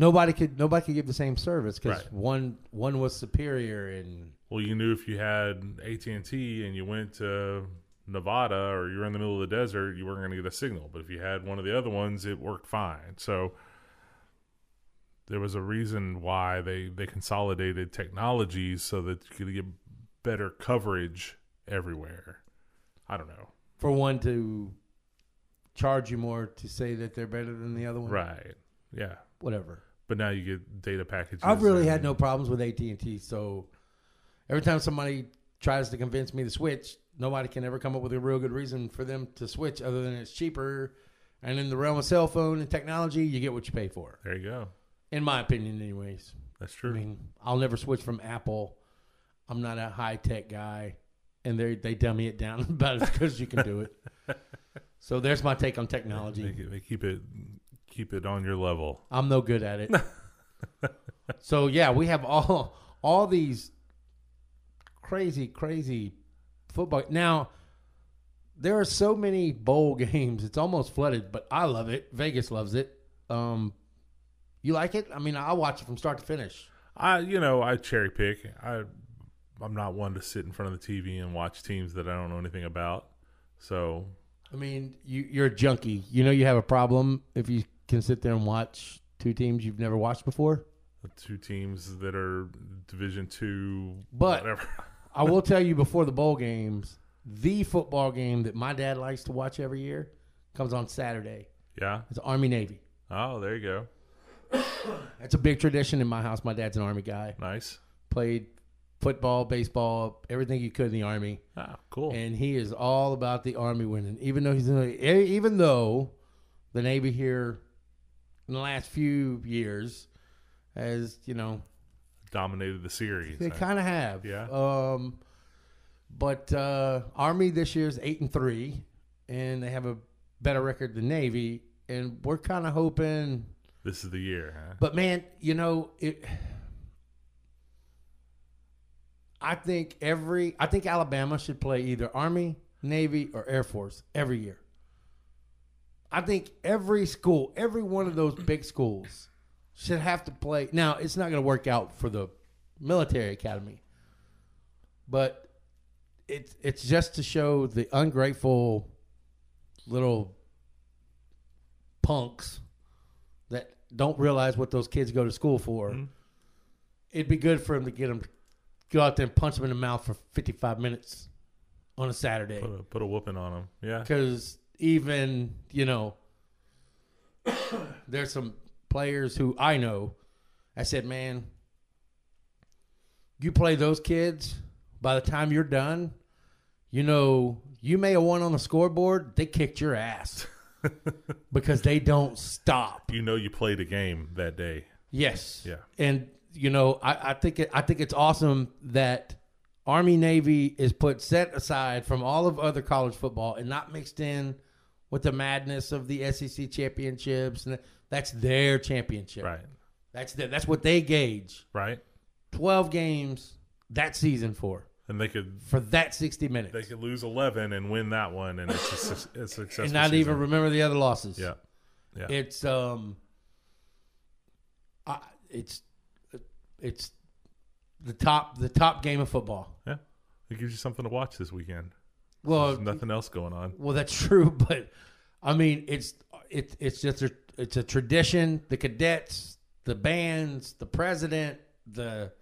B: Nobody could nobody could give the same service because
A: Right.
B: one one was superior and
A: Well, you knew if you had AT and you went to Nevada or you were in the middle of the desert, you weren't going to get a signal. But if you had one of the other ones, it worked fine. So there was a reason why they they consolidated technologies so that you could get better coverage everywhere. I don't know.
B: for one to charge you more to say that they're better than the other one.
A: Right? Yeah.
B: Whatever.
A: But now you get data packages.
B: I've really had no problems with AT and T. So every time somebody tries to convince me to switch, nobody can ever come up with a real good reason for them to switch other than it's cheaper. And in the realm of cell phone and technology, you get what you pay for.
A: There you go.
B: In my opinion, anyways.
A: That's true.
B: I mean, I'll never switch from Apple. I'm not a high tech guy, and they they dummy it down about as good as you can do it. So there's my take on technology.
A: they keep it keep it on your level.
B: I'm no good at it. so yeah, we have all all these crazy, crazy football. Now there are so many bowl games; it's almost flooded. But I love it. Vegas loves it. Um, you like it? I mean, I'll watch it from start to finish.
A: I you know I cherry pick. I I'm not one to sit in front of the TV and watch teams that I don't know anything about. So
B: I mean, you, you're a junkie. You know, you have a problem if you can sit there and watch two teams you've never watched before.
A: two teams that are Division Two,
B: But-
A: whatever.
B: I will tell you before the bowl games, the football game that my dad likes to watch every year comes on Saturday.
A: yeah.
B: It's Army Navy.
A: Oh, there you go.
B: That's a big tradition in my house. My dad's an Army guy.
A: Nice.
B: Played football, baseball, everything you could in the Army,
A: Ah, cool.
B: and he is all about the Army winning. Even though he's in the, e- even though the Navy here in the last few years has you know
A: Dominated the series.
B: They kind of have.
A: Yeah.
B: Um, but uh, Army this year's eight and three, and they have a better record than Navy, and we're kind of hoping.
A: This is the year, huh?
B: But man, you know it. I think every I think Alabama should play either Army, Navy, or Air Force every year. I think every school, every one of those big schools, should have to play. Now, it's not going to work out for the military academy, but it's it's just to show the ungrateful little punks that don't realize what those kids go to school for.
A: Mhm.
B: It'd be good for them to get them go out there and punch them in the mouth for 55 minutes on a Saturday.
A: Put a, put a whooping on them. Yeah.
B: Because even, you know, there's some players who I know. I said, man, you play those kids, by the time you're done, you know, you may have won on the scoreboard. They kicked your ass because they don't stop.
A: You know you played a game that day.
B: Yes.
A: Yeah.
B: And you know, I, I think it, I think it's awesome that Army Navy is put set aside from all of other college football and not mixed in with the madness of the SEC championships. And that's their championship.
A: Right.
B: That's the, that's what they gauge.
A: Right.
B: Twelve games that season for
A: And they could
B: for that sixty minutes,
A: they could lose eleven and win that one, and it's a, su- it's a successful.
B: and not
A: season.
B: even remember the other losses.
A: Yeah. Yeah.
B: It's um, I, it's it's the top the top game of football.
A: yeah. It gives you something to watch this weekend.
B: Well,
A: There's nothing else going on.
B: well, that's true, but I mean, it's it's it's just a it's a tradition. The cadets, the bands, the president, the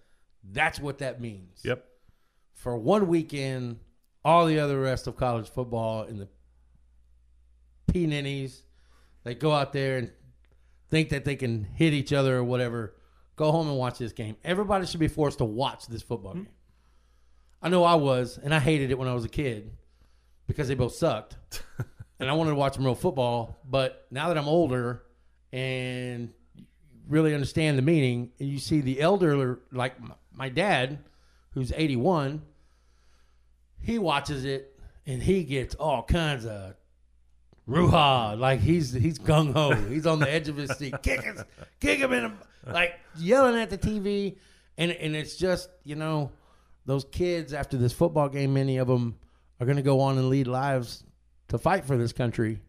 B: that's what that means.
A: Yep.
B: For one weekend, all the other rest of college football and the P ninnies, they go out there and think that they can hit each other or whatever. Go home and watch this game. Everybody should be forced to watch this football hmm. game. I know I was, and I hated it when I was a kid because they both sucked. and I wanted to watch some real football. But now that I'm older and really understand the meaning, and you see the elder, like my dad, who's 81, he watches it and he gets all kinds of ruha, like he's he's gung ho, he's on the edge of his seat, kick him, kick him in, him, like yelling at the TV, and and it's just you know those kids after this football game, many of them are going to go on and lead lives to fight for this country,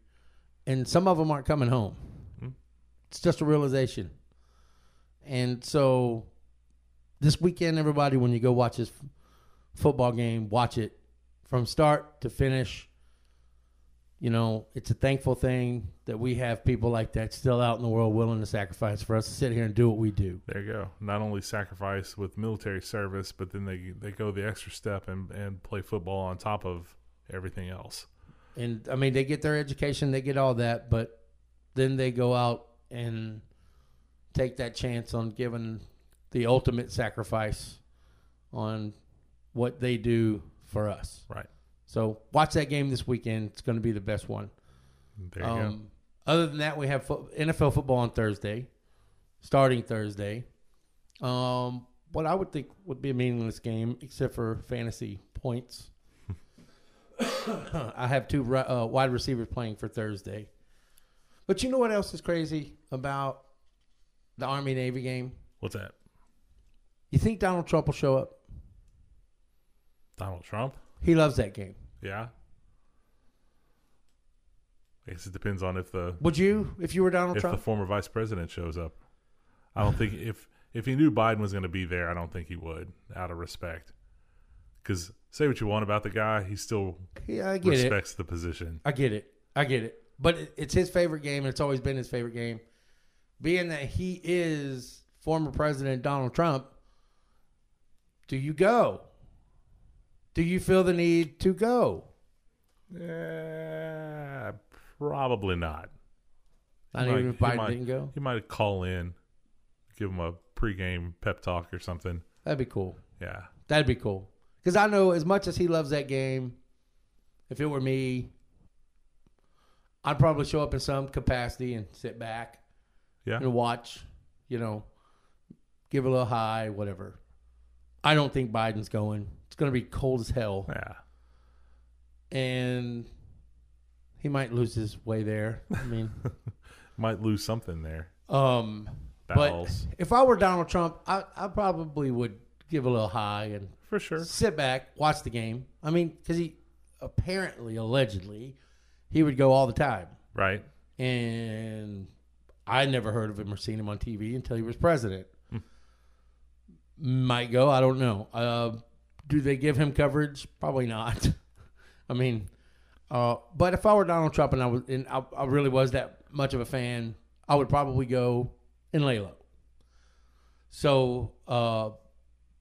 B: and some of them aren't coming home. Hmm. It's just a realization, and so this weekend, everybody, when you go watch this f- football game, watch it from start to finish. You know, it's a thankful thing that we have people like that still out in the world willing to sacrifice for us to sit here and do what we do.
A: There you go. Not only sacrifice with military service, but then they they go the extra step and, and play football on top of everything else.
B: And I mean, they get their education, they get all that, but then they go out and take that chance on giving the ultimate sacrifice on what they do for us.
A: Right.
B: So watch that game this weekend. It's going to be the best one.
A: There you go.
B: Um, other than that, we have fo- NFL football on Thursday, starting Thursday. Um, what I would think would be a meaningless game, except for fantasy points. I have two uh, wide receivers playing for Thursday. But you know what else is crazy about the Army Navy game?
A: What's that?
B: You think Donald Trump will show up?
A: Donald Trump?
B: He loves that game.
A: Yeah. I guess it depends on if the
B: Would you, if you were Donald
A: if the former vice president shows up. I don't think if if he knew Biden was going to be there, I don't think he would out of respect. Because say what you want about the guy, he still
B: Yeah, I get it.
A: respects the position.
B: I get it. I get it. But it- it's his favorite game, and it's always been his favorite game. Being that he is former President Donald Trump, do you go? Do you feel the need to go?
A: Eh, probably not.
B: Not
A: He
B: even
A: might-
B: if Biden
A: might-
B: didn't go.
A: He might call in, give him a pregame pep talk or something.
B: That'd be cool.
A: Yeah.
B: That'd be cool. Because I know as much as he loves that game, if it were me, I'd probably show up in some capacity and sit back
A: Yeah.
B: and watch, you know, give a little high, whatever. I don't think Biden's going. It's going to be cold as hell,
A: Yeah.
B: and he might lose his way there. I mean,
A: Might lose something there.
B: um,
A: Bowels.
B: but if I were Donald Trump, I, I probably would give a little high and
A: For sure.
B: sit back, watch the game. I mean, because he apparently, allegedly, he would go all the time,
A: Right.
B: and I never heard of him or seen him on TV until he was president. Might go, I don't know. Uh, Do they give him coverage? Probably not. I mean, uh, but if I were Donald Trump and I was, and I, I really was that much of a fan, I would probably go and lay low. So, uh,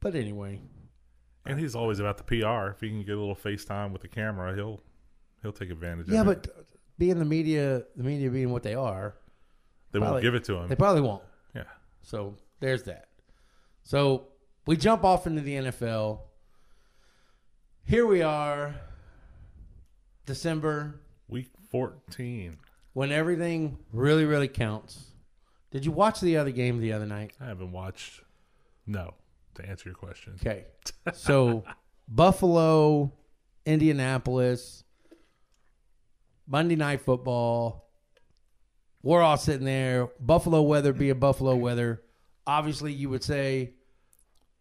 B: but anyway,
A: And he's always about the PR. If he can get a little FaceTime with the camera, he'll he'll take advantage
B: yeah,
A: of it.
B: Yeah, but being the media, the media being what they are,
A: They won't give it to him.
B: they probably won't.
A: yeah.
B: So there's that. So we jump off into the NFL. Here we are, December,
A: Week 14.
B: when everything really, really counts. Did you watch the other game the other night?
A: I haven't watched. No, to answer your question.
B: Okay. So Buffalo, Indianapolis, Monday night football. We're all sitting there. Buffalo weather be a Buffalo weather. Obviously, you would say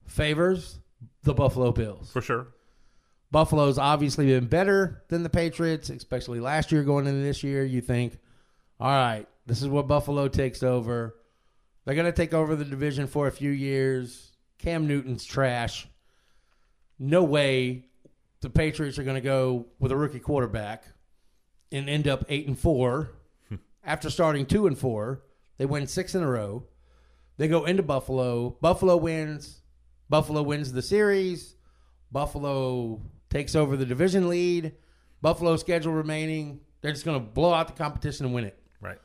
B: favors the Buffalo Bills.
A: For sure.
B: Buffalo's obviously been better than the Patriots, especially last year going into this year. You think, all right, this is what Buffalo takes over. They're going to take over the division for a few years. Cam Newton's trash. No way the Patriots are going to go with a rookie quarterback and end up 8 and 4 after starting 2 and 4. They win 6 in a row. They go into Buffalo. Buffalo wins. Buffalo wins the series. Buffalo takes over the division lead. Buffalo schedule remaining. They're just going to blow out the competition and win it.
A: Right.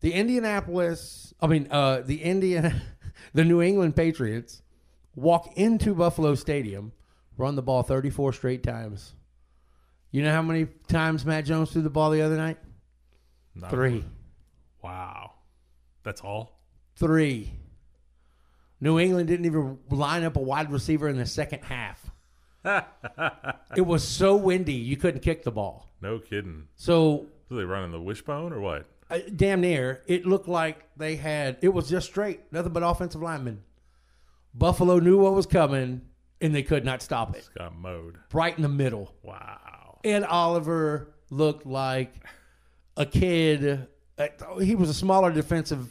B: The Indianapolis, I mean, uh, the Indiana, the New England Patriots walk into Buffalo Stadium, run the ball 34 straight times. You know how many times Mac Jones threw the ball the other night?
A: No.
B: Three.
A: Wow. That's all?
B: Three. New England didn't even line up a wide receiver in the second half. it was so windy, you couldn't kick the ball.
A: No kidding.
B: So
A: Are they running the wishbone or what?
B: uh, damn near, it looked like they had it was just straight, nothing but offensive linemen. Buffalo knew what was coming, and they could not stop it.
A: It's got mowed.
B: Right in the middle,
A: Wow.
B: and Oliver looked like a kid. uh, He was a smaller defensive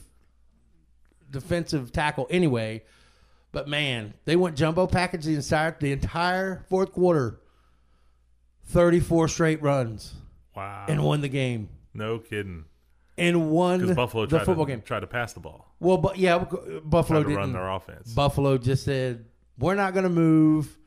B: defensive tackle anyway, but man, they went jumbo package the entire the entire fourth quarter. Thirty four straight runs
A: Wow.
B: and won the game
A: no kidding.
B: and won
A: Because Buffalo
B: the
A: tried
B: football
A: to,
B: game.
A: tried to pass the ball,
B: Well, but yeah, Buffalo
A: to run
B: didn't.
A: their offense.
B: Buffalo just said we're not going to move.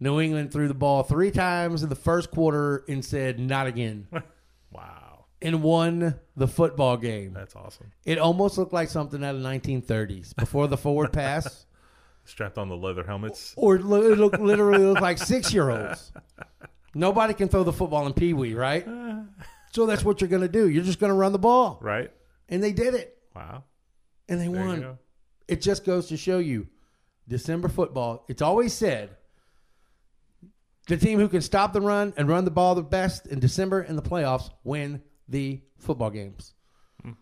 B: New England threw the ball three times in the first quarter and said not again,
A: wow.
B: and won the football game.
A: That's awesome.
B: It almost looked like something out of 1930s before the forward pass,
A: Strapped on the leather helmets.
B: or it lo- literally look like six year olds. Nobody can throw the football in Pee Wee, right? So that's what you're going to do. You're just going to run the ball,
A: Right?
B: and they did it,
A: Wow.
B: and they
A: There
B: won. it just goes to show you December football. It's always said the team who can stop the run and run the ball the best in December in the playoffs win the football games. Hmm.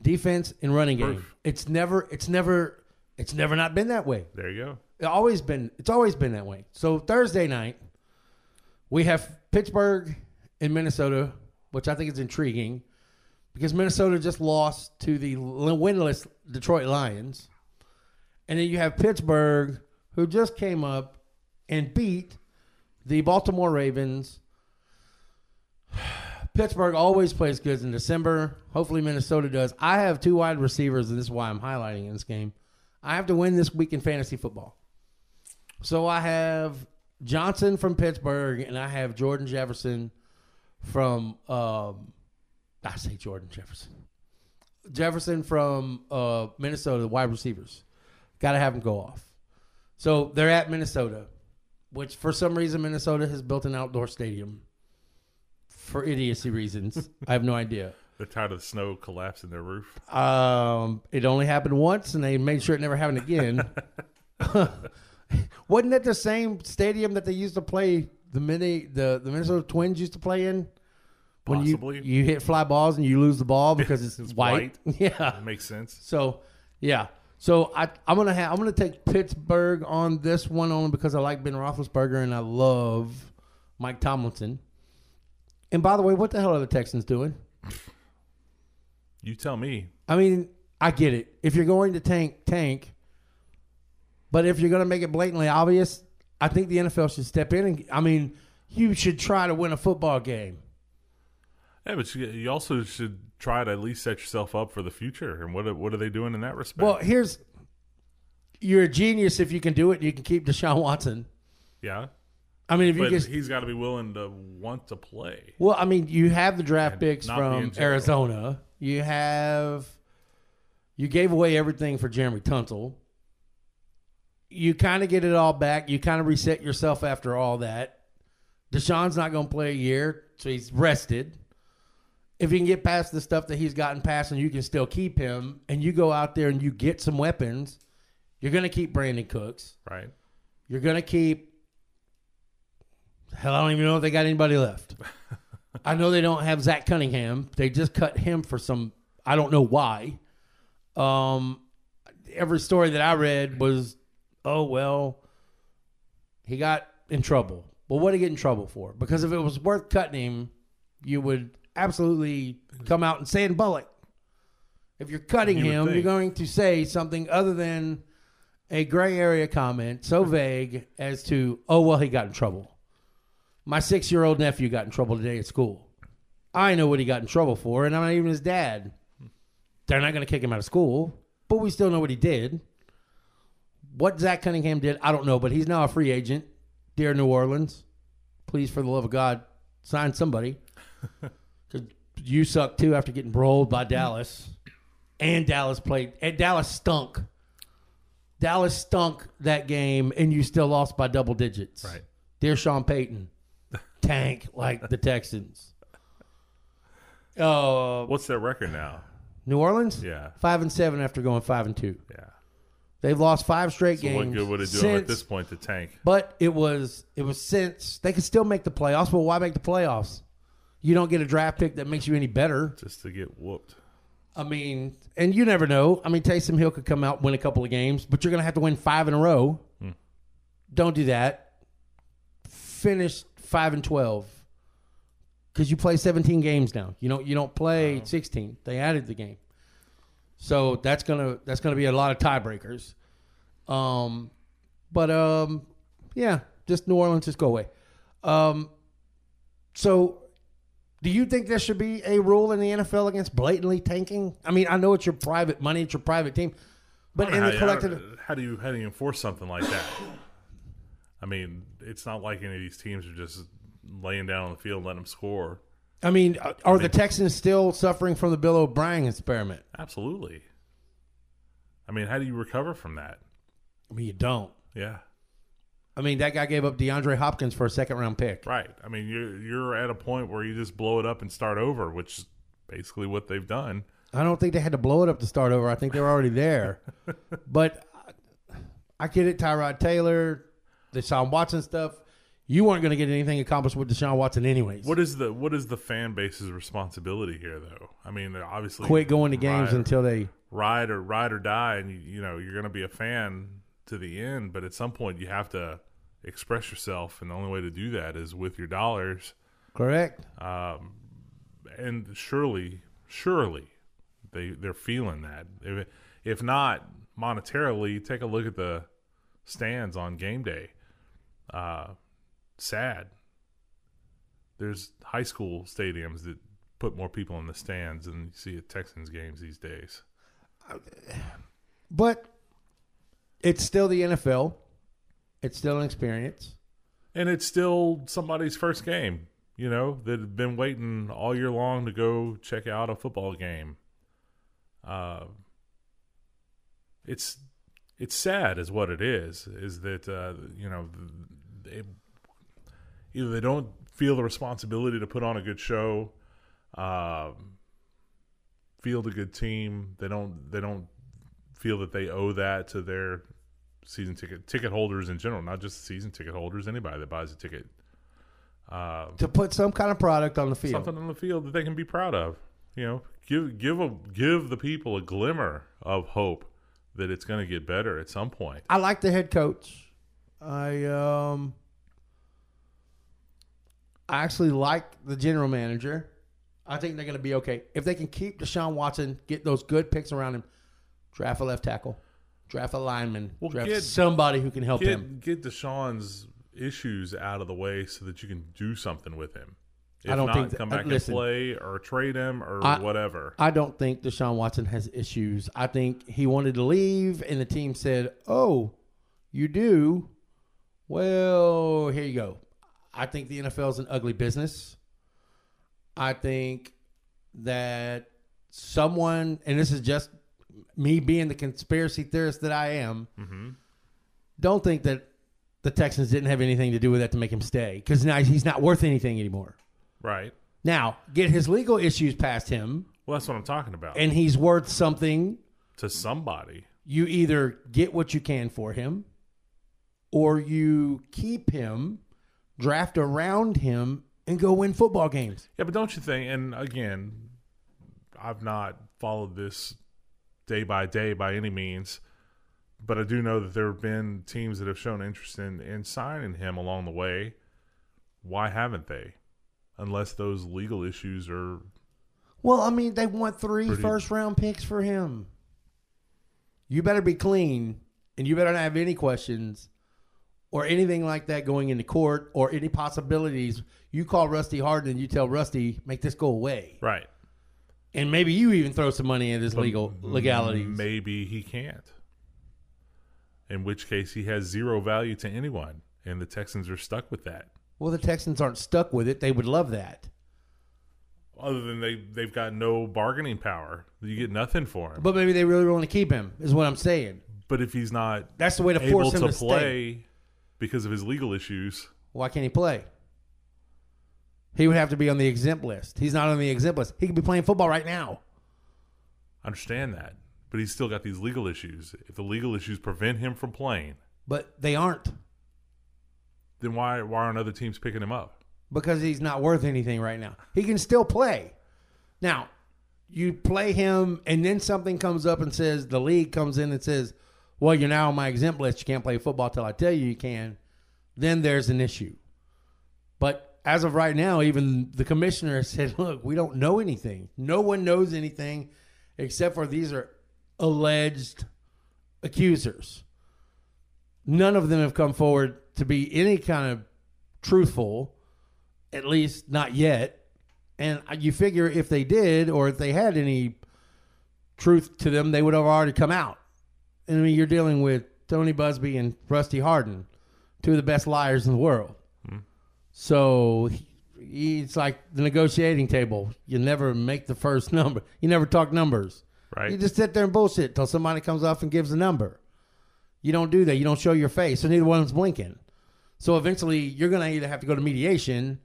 B: Defense and running game. It's never it's never it's never not been that way.
A: There you go.
B: It always been it's always been that way. So Thursday night we have Pittsburgh and Minnesota, which I think is intriguing because Minnesota just lost to the winless Detroit Lions. And then you have Pittsburgh who just came up and beat the Baltimore Ravens. Pittsburgh always plays good in December. Hopefully Minnesota does. I have two wide receivers, and this is why I'm highlighting in this game. I have to win this week in fantasy football. So I have Johnson from Pittsburgh, and I have Jordan Jefferson from. Um, I say Jordan Jefferson. Jefferson from uh, Minnesota, the wide receivers. Got to have them go off. So they're at Minnesota, which for some reason Minnesota has built an outdoor stadium for idiocy reasons. I have no idea.
A: They're tired of the snow collapsing their roof.
B: Um, it only happened once, and they made sure it never happened again. Wasn't that the same stadium that they used to play the mini the the Minnesota Twins used to play in? When
A: Possibly.
B: you you hit fly balls and you lose the ball because it's,
A: It's
B: white. Yeah.
A: That makes sense.
B: So yeah. So I I'm gonna have I'm gonna take Pittsburgh on this one only because I like Ben Roethlisberger and I love Mike Tomlinson. And by the way, what the hell are the Texans doing?
A: You tell me.
B: I mean, I get it. If you're going to tank, tank. But if you're going to make it blatantly obvious, I think the NFL should step in and I mean, you should try to win a football game.
A: Yeah, but you, also should try to at least set yourself up for the future. And what are- what are they doing in that respect?
B: Well, here's you're a genius if you can do it. You can keep Deshaun Watson.
A: yeah,
B: I mean, if you
A: but
B: just
A: he's got to be willing to want to play.
B: well, I mean, you have the draft picks
A: not be in
B: from. Arizona. You have you gave away everything for Laremy Tunsil. You kind of get it all back. You kind of reset yourself after all that. Deshaun's not going to play a year, so he's rested. If you can get past the stuff that he's gotten past and you can still keep him, and you go out there and you get some weapons, you're going to keep Brandin Cooks.
A: Right.
B: You're going to keep. Hell, I don't even know if they got anybody left. I know they don't have Zach Cunningham. They just cut him for some. I don't know why. Um, every story that I read was, oh well, he got in trouble. Well, what did he get in trouble for? Because if it was worth cutting him, you would absolutely come out and say in Bullock. If you're cutting
A: You
B: him, you're going to say something other than a gray area comment so vague as to, oh, well, he got in trouble. My six year old nephew got in trouble today at school. I know what he got in trouble for, and I'm not even his dad. They're not going to kick him out of school, but we still know what he did. What Zach Cunningham did, I don't know, but he's now a free agent. Dear New Orleans, please, for the love of God, sign somebody. Because you suck too after getting rolled by Dallas. And Dallas played, and Dallas stunk. Dallas stunk that game, and you still lost by double digits.
A: Right.
B: Dear Sean Payton, tank like the Texans. Uh,
A: What's their record now?
B: New Orleans,
A: Yeah.
B: five and seven after going five and two.
A: Yeah.
B: They've lost five straight
A: So
B: games.
A: what good would it do at this point to tank?
B: But it was it was since they could still make the playoffs. But why make the playoffs? You don't get a draft pick that makes you any better.
A: Just to get whooped.
B: I mean, and you never know. I mean, Taysom Hill could come out win a couple of games, but you're going to have to win five in a row. Don't do that. Finish five and twelve because you play 17 games now. You don't you don't play 16. They added the game, so that's gonna that's gonna be a lot of tiebreakers. Um, but um, yeah, just New Orleans, just go away. Um, so do you think there should be a rule in the NFL against blatantly tanking? I mean, I know it's your private money, it's your private team, but in the collective,
A: how, how do you how do you enforce something like that? I mean, it's not like any of these teams are just laying down on the field and letting them score.
B: I mean, are the Texans still suffering from the Bill O'Brien experiment?
A: Absolutely. I mean, how do you recover from that?
B: I mean, you don't.
A: Yeah.
B: I mean, that guy gave up DeAndre Hopkins for a second round pick.
A: Right. I mean, you're you're at a point where you just blow it up and start over, which is basically what they've done.
B: I don't think they had to blow it up to start over. I think they were already there. but I- I get it, Tyrod Taylor, Deshaun Watson stuff. You weren't going to get anything accomplished with Deshaun Watson, anyways.
A: What is the what is the fan base's responsibility here, though? I mean, they're obviously
B: Quit going to games
A: ride,
B: until they.
A: ride or ride or die, and you, you know you're going to be a fan to the end. But at some point, you have to express yourself, and the only way to do that is with your dollars.
B: Correct.
A: Um, and surely, surely, they they're feeling that. If if not monetarily, take a look at the stands on game day. Uh, sad. There's high school stadiums that put more people in the stands than you see at Texans games these days.
B: But it's still the NFL. It's still an experience.
A: And it's still somebody's first game, you know, that have been waiting all year long to go check out a football game. Uh, it's it's sad, is what it is. Is that uh, you know, they, either they don't feel the responsibility to put on a good show, um, field a good team. They don't. They don't feel that they owe that to their season ticket ticket holders in general, not just season ticket holders. Anybody that buys a ticket, uh,
B: To put some kind of product on the field.
A: something on the field that they can be proud of. You know, give give a give the people a glimmer of hope that it's going to get better at some point.
B: I like the head coach. I um I actually like the general manager. I think they're going to be okay if they can keep Deshaun Watson, get those good picks around him. Draft a left tackle, draft a lineman,
A: Well,
B: draft
A: get-
B: somebody who can help
A: Get
B: him.
A: get Deshaun's issues out of the way so that you can do something with him. If
B: I don't
A: not,
B: think that-
A: come back
B: listen.
A: and play or trade him or
B: I-
A: whatever.
B: I don't think Deshaun Watson has issues. I think he wanted to leave, and the team said, "Oh, you do? Well, here you go." I think the NFL is an ugly business. I think that someone, and this is just me being the conspiracy theorist that I am, mm-hmm. don't think that the Texans didn't have anything to do with that to make him stay because now he's not worth anything anymore.
A: right.
B: Now, get his legal issues past him
A: Well, that's what I'm talking about.
B: and he's worth something,
A: to somebody.
B: you either get what you can for him or you keep him, draft around him, and go win football games.
A: Yeah, but don't you think? And again, I've not followed this day by day by any means, but I do know that there have been teams that have shown interest in, in signing him along the way. Why haven't they? Unless those legal issues are.
B: Well, I mean, they want three
A: Pretty-
B: first round picks for him. You better be clean and you better not have any questions or anything like that going into court or any possibilities. You call Rusty Hardin and you tell Rusty, make this go away.
A: Right.
B: And maybe you even throw some money into his legal legality.
A: Maybe he can't. In which case, he has zero value to anyone, and the Texans are stuck with that.
B: Well, the Texans aren't stuck with it. They would love that.
A: Other than they they've got no bargaining power, you get nothing for him.
B: But maybe they really want to keep him, is what I'm saying.
A: But if he's not
B: That's the way to force him
A: to
B: to, stay.
A: Because of his legal issues,
B: Why can't he play? He would have to be on the exempt list. He's not on the exempt list. He could be playing football right now.
A: I understand that. But he's still got these legal issues. If the legal issues prevent him from playing,
B: But they aren't
A: then why why aren't other teams picking him up?
B: because he's not worth anything right now. He can still play. Now, you play him, and then something comes up and says the league comes in and says, "Well, you're now on my exempt list. You can't play football till I tell you you can." Then there's an issue. But as of right now, even the commissioner said, "Look, we don't know anything. No one knows anything except for these are alleged accusers. None of them have come forward to be any kind of truthful, at least not yet. And you figure if they did, or if they had any truth to them, they would have already come out. And I mean, you're dealing with Tony Buzbee and Rusty Hardin, two of the best liars in the world. Hmm. So he, it's like the negotiating table. You never make the first number. You never talk numbers.
A: Right?
B: You just sit there and bullshit until somebody comes off and gives a number. You don't do that. You don't show your face. So neither one's blinking. So eventually, you're going to either have to go to mediation,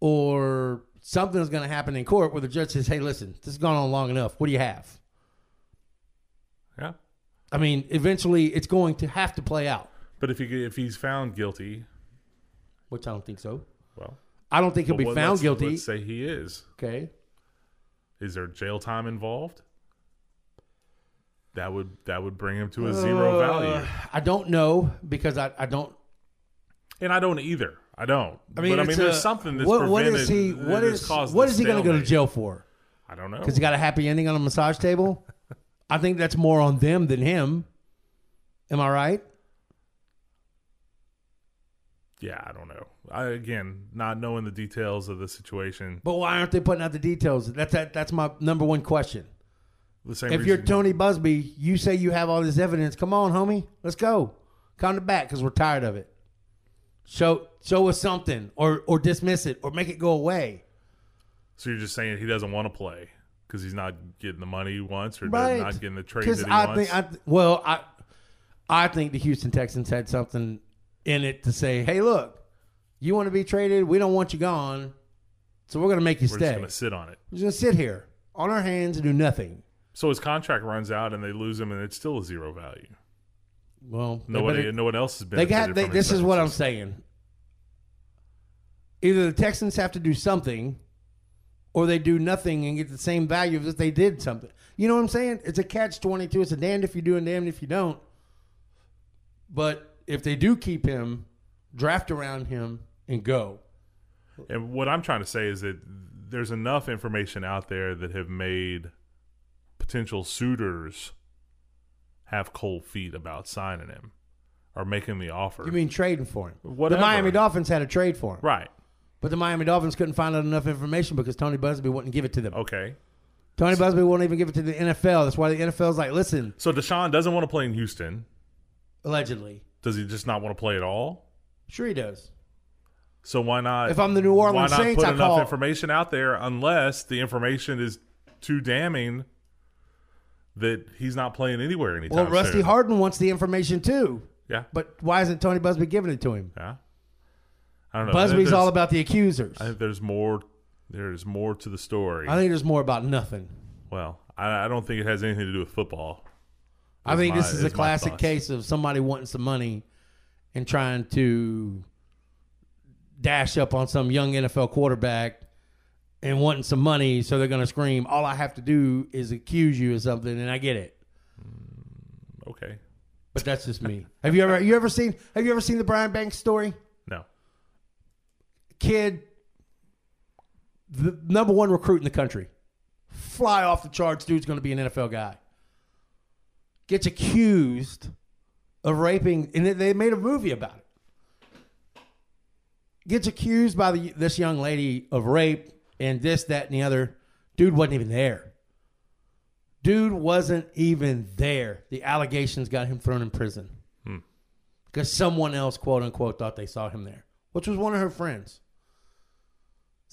B: or something's going to happen in court where the judge says, "Hey, listen, this has gone on long enough. What do you have?"
A: yeah.
B: I mean, eventually, it's going to have to play out.
A: But if he if he's found guilty,
B: Which I don't think so.
A: well,
B: I don't think he'll be found
A: let's-
B: guilty.
A: Let's say he is.
B: Okay.
A: Is there jail time involved? That would that would bring him to a zero
B: Uh,
A: value.
B: I don't know because I, I don't.
A: And I don't either. I don't.
B: I mean,
A: but I mean, there's
B: a-
A: something that's
B: what, what is he? What is what is he going to go to jail for?
A: I don't know.
B: Because he got a happy ending on a massage table. I think that's more on them than him. Am I right?
A: yeah, I don't know. I again, not knowing the details of the situation.
B: But why aren't they putting out the details? That's that, that's my number one question.
A: The same.
B: If you're Tony Buzbee, you say you have all this evidence. Come on, homie, let's go. Come to back because we're tired of it. Show show us something, or or dismiss it, or make it go away.
A: so you're just saying he doesn't want to play because he's not getting the money he wants, or
B: Right.
A: not getting the trade that he
B: I
A: wants.
B: think I well I I think the Houston Texans had something in it to say, hey, look, you want to be traded? We don't want you gone, so we're going to make you
A: We're
B: stay.
A: just going to sit on it.
B: We're just going to sit here on our hands and do nothing.
A: So his contract runs out and they lose him, and it's still a zero value.
B: Well,
A: Nobody, no one else has been.
B: they got. They, this is what I'm saying. Either the Texans have to do something, or they do nothing and get the same value as if they did something. You know what I'm saying? It's a catch twenty two. It's a damned if you do and damned if you don't. But if they do keep him, draft around him and go.
A: And what I'm trying to say is that there's enough information out there that have made potential suitors have cold feet about signing him. or making the offer.
B: You mean trading for him?
A: Whatever.
B: The Miami Dolphins had a trade for him,
A: right?
B: But the Miami Dolphins couldn't find out enough information because Tony Buzbee wouldn't give it to them.
A: Okay.
B: Tony Buzbee won't even give it to the NFL. That's why the NFL's like, listen,
A: So Deshaun doesn't want to play in Houston.
B: allegedly.
A: Does he just not want to play at all?
B: Sure, he does.
A: So why not?
B: If I'm the New Orleans
A: why not
B: Saints,
A: put
B: I
A: enough
B: call-
A: information out there unless the information is too damning that he's not playing anywhere anytime
B: Well, Rusty
A: soon.
B: Hardin wants the information too,
A: Yeah,
B: but why isn't Tony Buzbee giving it to him?
A: yeah. I don't know. Buzbee's
B: all about the accusers.
A: I think there's more. There's more to the story.
B: I think there's more about nothing.
A: well, I, I don't think it has anything to do with football.
B: I think
A: my-
B: this is a classic case of somebody wanting some money and trying to dash up on some young NFL quarterback and wanting some money, so they're going to scream, "All I have to do is accuse you of something," and I get it.
A: Mm, okay.
B: But that's just me. have you ever you ever seen Have you ever seen the Brian Banks story? Kid, the number one recruit in the country, fly off the charts. Dude's going to be an NFL guy. Gets accused of raping, and they- made a movie about it. Gets accused by the, this young lady of rape and this, that, and the other. Dude wasn't even there. Dude wasn't even there. The allegations got him thrown in prison hmm. because someone else, quote unquote, thought they saw him there, which was one of her friends.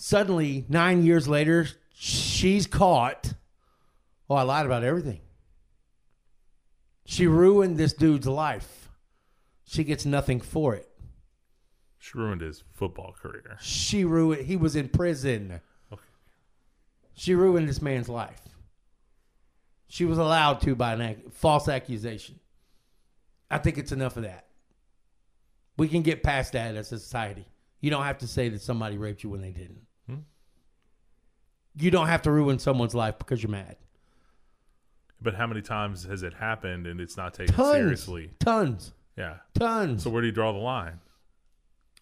B: Suddenly, nine years later, she's caught. Oh, I lied about everything. She ruined this dude's life. She gets nothing for it.
A: She ruined his football career.
B: She ruined. He was in prison.
A: Okay.
B: She ruined this man's life. She was allowed to by an ac- false accusation. I think it's enough of that. We can get past that as a society. You don't have to say that somebody raped you when they didn't. You don't have to ruin someone's life because you're mad.
A: But how many times has it happened and it's not taken
B: Tons.
A: seriously?
B: Tons.
A: Yeah.
B: Tons.
A: So where do you draw the line?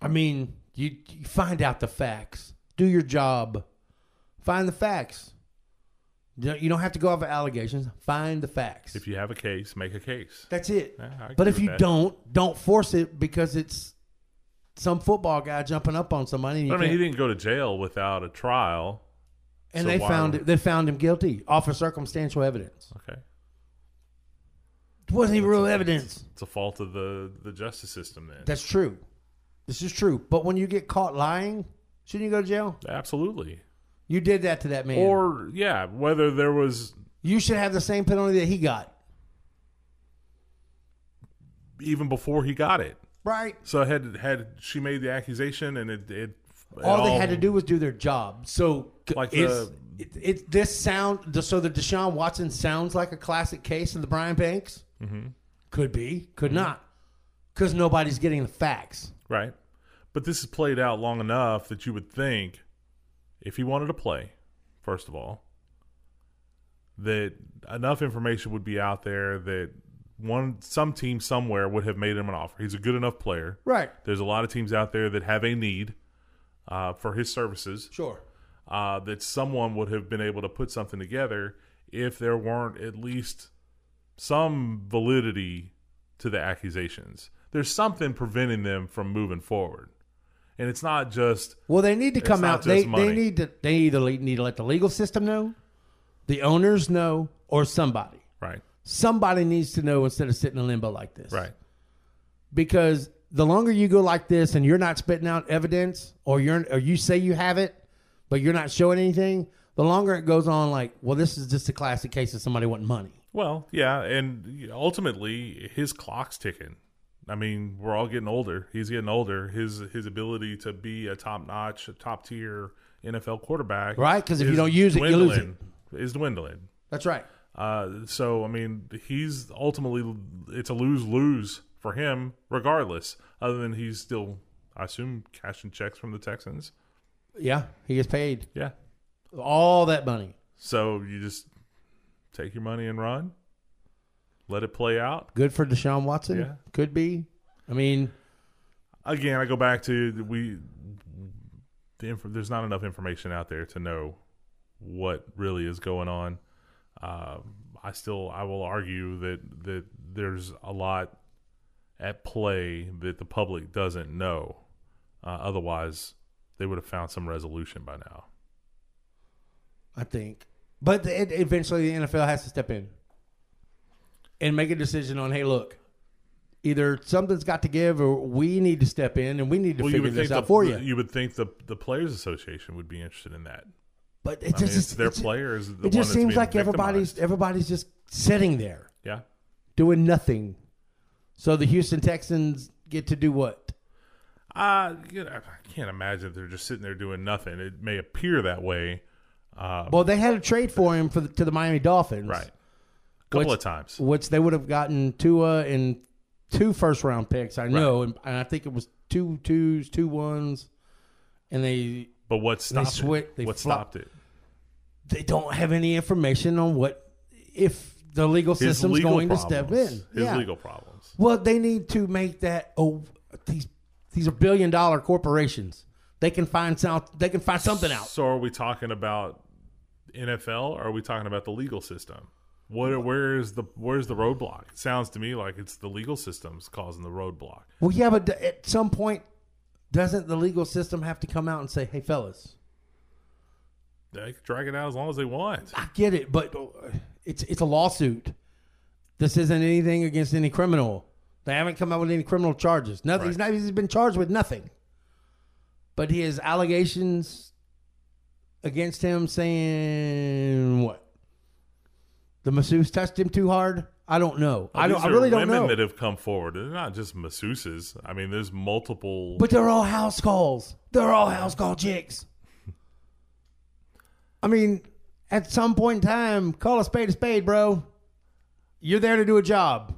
B: I mean, you, you find out the facts. Do your job. Find the facts. You don't- you don't have to go off of allegations. Find the facts.
A: If you have a case, make a case.
B: That's it.
A: Yeah,
B: But if you
A: that.
B: don't, don't force it because it's some football guy jumping up on somebody. And, you
A: I mean, he didn't go to jail without a trial.
B: And
A: so
B: they
A: why
B: found they found him guilty off of circumstantial evidence.
A: Okay.
B: It wasn't even real evidence.
A: It's a fault of the, the justice system then.
B: That's true. This is true. But when you get caught lying, shouldn't you go to jail?
A: Absolutely.
B: You did that to that man.
A: Or, yeah, whether there was
B: you should have the same penalty that he got.
A: even before he got it.
B: Right.
A: So had had she made the accusation and it, it, it
B: all they had to do was do their job. So
A: Like the-
B: it, it this sound so the Deshaun Watson sounds like a classic case of the Brian Banks.
A: Mm-hmm.
B: Could be, could not, because nobody's getting the facts.
A: right, but this is played out long enough that you would think if he wanted to play, first of all, that enough information would be out there that one some team somewhere would have made him an offer. He's a good enough player.
B: Right.
A: There's a lot of teams out there that have a need uh, for his services.
B: Sure.
A: Uh, that someone would have been able to put something together if there weren't at least some validity to the accusations. There's something preventing them from moving forward, and it's not just
B: Well, they need to come out. They they need to they either need to let the legal system know, the owners know, or somebody.
A: right,
B: Somebody needs to know instead of sitting in limbo like this.
A: right,
B: because the longer you go like this and you're not spitting out evidence or you're or you say you have it but you're not showing anything the longer it goes on like well this is just a classic case of somebody wanting money
A: Well, yeah, and ultimately his clock's ticking. I mean, we're all getting older. He's getting older. His his ability to be a top notch, top tier NFL quarterback,
B: right? Because if you don't use it, you lose
A: dwindling- Is dwindling.
B: that's right
A: Uh, so I mean, he's ultimately it's a lose lose for him, regardless. Other than he's still, I assume, cashing checks from the Texans.
B: Yeah he gets paid
A: Yeah.
B: all that money
A: So you just take your money and run, let it play out.
B: good for deshaun watson
A: Yeah.
B: could be i mean
A: Again, I go back to the- we. The inf- there's not enough information out there to know what really is going on. Uh, I still I will argue that that there's a lot at play that the public doesn't know. Uh, otherwise, they would have found some resolution by now.
B: I think. But it, eventually, the NFL has to step in and make a decision on, hey, look, either something's got to give, or we need to step in and we need to
A: Well,
B: figure this out
A: the,
B: for you.
A: You would think the the players' association would be interested in that.
B: But it
A: I mean,
B: just
A: it's their players. The
B: It just seems like everybody's everybody's just sitting there
A: yeah.
B: doing nothing. So the Houston Texans get to do what?
A: Uh, you know, I can't imagine if they're just sitting there doing nothing. It may appear that way, uh,
B: Well, they had a trade for him for the, to the Miami Dolphins,
A: right? A couple
B: Which-
A: of times.
B: Which they would have gotten Tua and two first round picks. I know, and, and I think it was two twos, two ones, and they
A: But what stopped
B: swi-
A: it?
B: they
A: what
B: flop-
A: stopped it?
B: they don't have any information on what if the legal
A: His
B: system's
A: legal
B: going
A: problems.
B: to step in.
A: His
B: yeah.
A: legal problems.
B: Well, they need to make that. Oh, these these are billion dollar corporations. They can find some. They can find something out.
A: So are we talking about NFL or are we talking about the legal system? What where is the where's the roadblock? It sounds to me like it's the legal system's causing the roadblock.
B: Well, yeah, but at some point, doesn't the legal system have to come out and say, "Hey, fellas,
A: They can drag it out as long as they want.
B: I get it, but it's it's a lawsuit. This isn't anything against any criminal. They haven't come out with any criminal charges. Nothing. He's not. He's been charged with nothing. But he has allegations against him saying what? The masseuse touched him too hard. I don't know. I don't. I really don't
A: women
B: know.
A: that have come forward. They're not just masseuses. I mean, there's multiple.
B: But they're all house calls. They're all house call chicks. I mean, at some point in time, call a spade a spade, bro. You're there to do a job.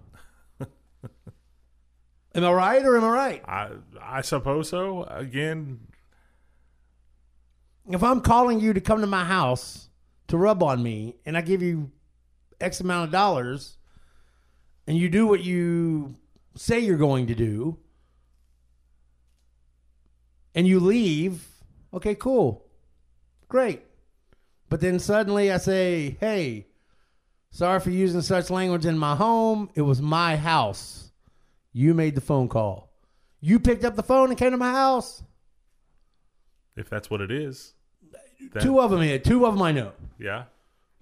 B: Am I right or am I right?
A: I I suppose so. Again,
B: If I'm calling you to come to my house to rub on me and I give you X amount of dollars and you do what you say you're going to do and you leave, okay, cool. Great. But then suddenly I say, hey, sorry for using such language in my home. It was my house. You made the phone call. You picked up the phone and came to my house.
A: if that's what it is,
B: Two of them here. Two of them I know.
A: yeah.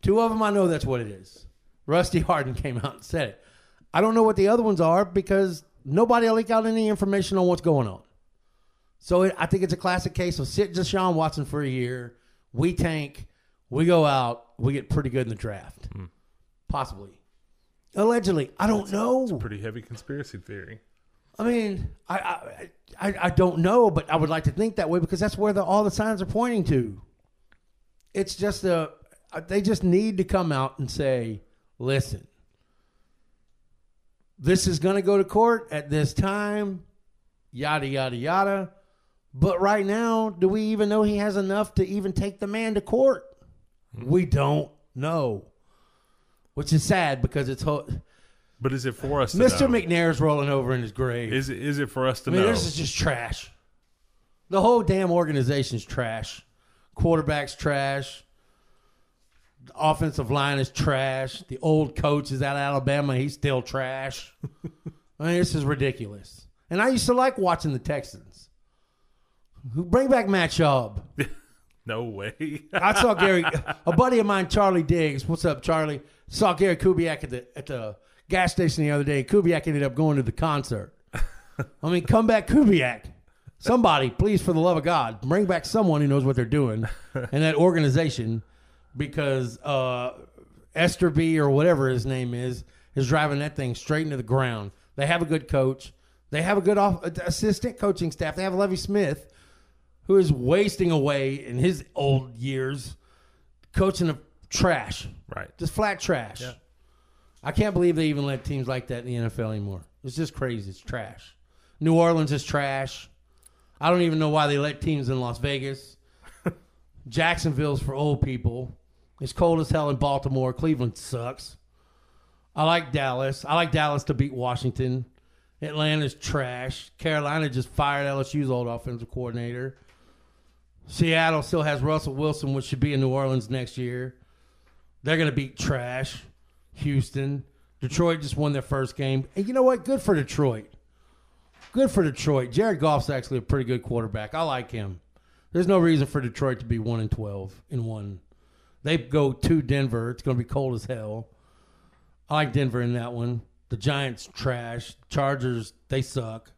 B: Two of them I know that's what it is. Rusty Hardin came out and said it. I don't know what the other ones are because nobody will leak out any information on what's going on. So it, I think it's a classic case of sit Deshaun Watson for a year. We tank. We go out. We get pretty good in the draft. Hmm. Possibly. Allegedly. I don't know.
A: Pretty heavy conspiracy theory.
B: I mean, I, I I I don't know, but I would like to think that way because that's where the, all the signs are pointing to. It's just a uh, they just need to come out and say, "Listen, this is going to go to court at this time, yada yada yada." But right now, do we even know he has enough to even take the man to court? Hmm. We don't know, which is sad because it's ho-
A: But is it for us to
B: Mr.
A: know?
B: McNair's rolling over in his grave.
A: Is it, is it for us to
B: I mean,
A: know?
B: this is just trash. The whole damn organization's trash. Quarterback's trash. The offensive line is trash. The old coach is out of Alabama. He's still trash. I mean, this is ridiculous. And I used to like watching the Texans. Who Bring back Matt Schaub.
A: no way.
B: I saw Gary, a buddy of mine, Charlie Diggs. What's up, Charlie? Saw Gary Kubiak at the at the gas station the other day. Kubiak ended up going to the concert. I mean, come back, Kubiak. Somebody, please, for the love of God, bring back someone who knows what they're doing in that organization, because uh, Easterby or whatever his name is is driving that thing straight into the ground. They have a good coach. They have a good off, assistant coaching staff. They have Lovie Smith, who is wasting away in his old years coaching a trash,
A: right.
B: just flat trash.
A: Yeah.
B: I can't believe they even let teams like that in the NFL anymore. It's just crazy. It's trash. New Orleans is trash. I don't even know why they let teams in Las Vegas. Jacksonville's for old people. It's cold as hell in Baltimore. Cleveland sucks. I like Dallas. I like Dallas to beat Washington. Atlanta's trash. Carolina just fired LSU's old offensive coordinator. Seattle still has Russell Wilson, which should be in New Orleans next year. They're going to beat trash. Houston. Detroit just won their first game. And you know what? Good for Detroit. Good for Detroit. Jared Goff's actually a pretty good quarterback. I like him. There's no reason for Detroit to be one and twelve in one. They go to Denver. It's going to be cold as hell. I like Denver in that one. The Giants trash. Chargers they suck.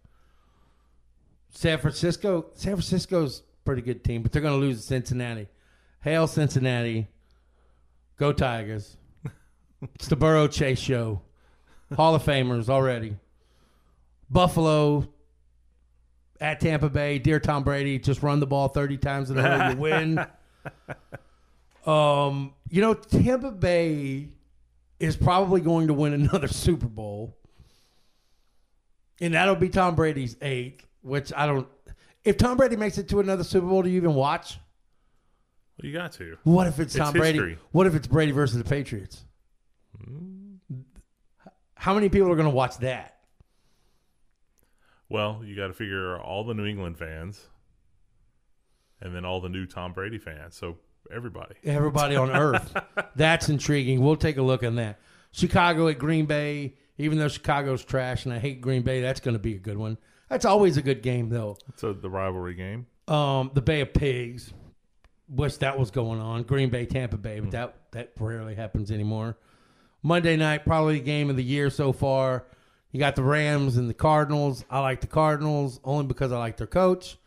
B: San Francisco. San Francisco's pretty good team, but they're going to lose to Cincinnati. Hail Cincinnati. Go Tigers. it's the Burrow Chase show. Hall of Famers already. Buffalo at Tampa Bay. Dear Tom Brady, just run the ball 30 times in a row, you win. Um, you know, Tampa Bay is probably going to win another Super Bowl. And that'll be Tom Brady's eighth, which I don't. If Tom Brady makes it to another Super Bowl, do you even watch?
A: Well, you got to.
B: What if it's
A: It's
B: Tom Brady?
A: history.
B: What if it's Brady versus the Patriots? How many people are going to watch that?
A: Well, you got to figure all the New England fans, and then all the new Tom Brady fans. So everybody.
B: Everybody on earth. That's intriguing. We'll take a look on that. Chicago at Green Bay. Even though Chicago's trash and I hate Green Bay, that's going to be a good one. That's always a good game, though.
A: It's a, the rivalry game.
B: Um, the Bay of Pigs. Wish that was going on. Green Bay, Tampa Bay, but that that rarely happens anymore. Monday night, probably game of the year so far. You got the Rams and the Cardinals. I like the Cardinals only because I like their coach,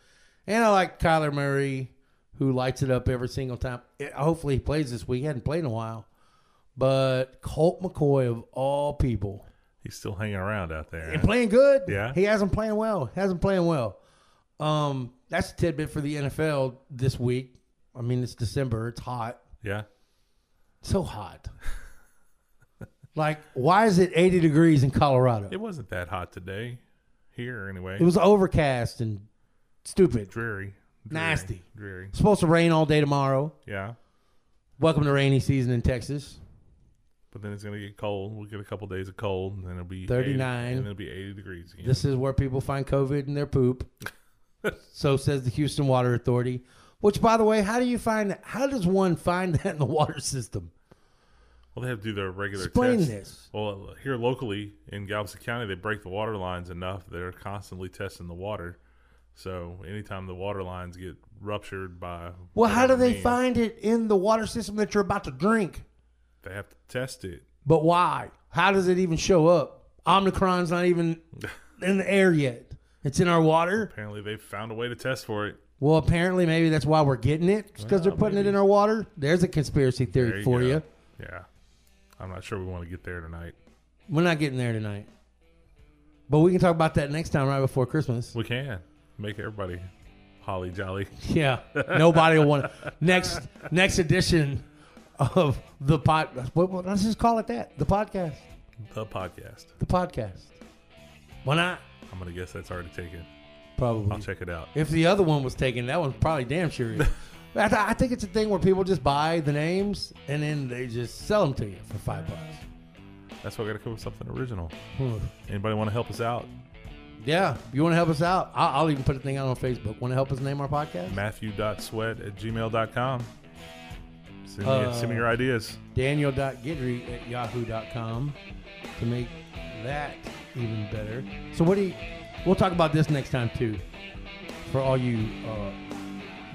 B: and I like Kyler Murray, who lights it up every single time. It- hopefully, he plays this week. He hadn't played in a while, but Colt McCoy of all people,
A: He's still hanging around out there.
B: and playing good.
A: Yeah.
B: he hasn't playing well. Hasn't playing well. Um, that's a tidbit for the NFL this week. I mean, it's December. It's hot.
A: yeah.
B: So hot. like, why is it 80 degrees in Colorado?
A: It wasn't that hot today. Here, anyway.
B: It was overcast and stupid.
A: dreary. dreary.
B: Nasty.
A: Dreary.
B: It's supposed to rain all day tomorrow.
A: Yeah.
B: Welcome to rainy season in Texas.
A: But then it's going to get cold. We'll get a couple days of cold, and then it'll be
B: 39.
A: 80, and it'll be 80 degrees again.
B: This is where people find COVID in their poop. so says the Houston Water Authority. Which, by the way, how do you find? How does one find that in the water system?
A: well, they have to do their regular
B: Explain
A: tests.
B: this.
A: Well, here locally in Galveston County, they break the water lines enough. They're constantly testing the water. So anytime the water lines get ruptured by
B: Well, how do they
A: means,
B: find it in the water system that you're about to drink?
A: They have to test it.
B: But why? How does it even show up? Omicron's not even in the air yet. It's in our water.
A: Apparently, they found a way to test for it.
B: Well, apparently, maybe that's why we're getting it because they're
A: Well,
B: putting it in our water. There's a conspiracy theory for you.
A: Yeah, I'm not sure we want to get there tonight.
B: We're not getting there tonight, but we can talk about that next time, right before Christmas.
A: We can make everybody holly jolly.
B: Yeah, nobody will want next next edition of the pod. What, what, let's just call it that. The podcast.
A: The podcast.
B: The podcast. Why not?
A: I'm gonna guess that's already taken.
B: Probably.
A: I'll check it out.
B: If the other one was taken, that one's probably damn sure. I, th- I think it's a thing where people just buy the names and then they just sell them to you for five bucks.
A: That's why I got to come up with something original.
B: Hmm.
A: Anybody want to help us out?
B: Yeah, you want to help us out? I'll, I'll even put a thing out on Facebook. Want to help us name our podcast?
A: Matthew.sweatt at gmail.com. Send me,
B: Uh,
A: send me your ideas.
B: Daniel.guidry at yahoo.com to make that even better. So, what do you, we'll talk about this next time too for all you uh,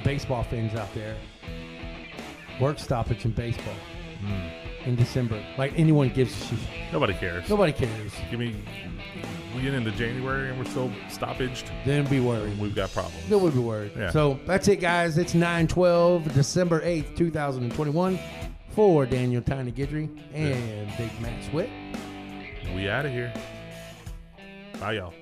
B: baseball fans out there. Work stoppage in baseball in December. Like anyone gives a shit.
A: Nobody cares.
B: Nobody cares.
A: Give me. We get into January and we're still stoppaged.
B: Then be worried.
A: We've got problems.
B: Then we'll be worried.
A: Yeah.
B: So that's it, guys. It's 9-12, December 8th, 2021 for Daniel Tiny Guidry and Big Matt Sweatt.
A: We out of here. Bye, y'all.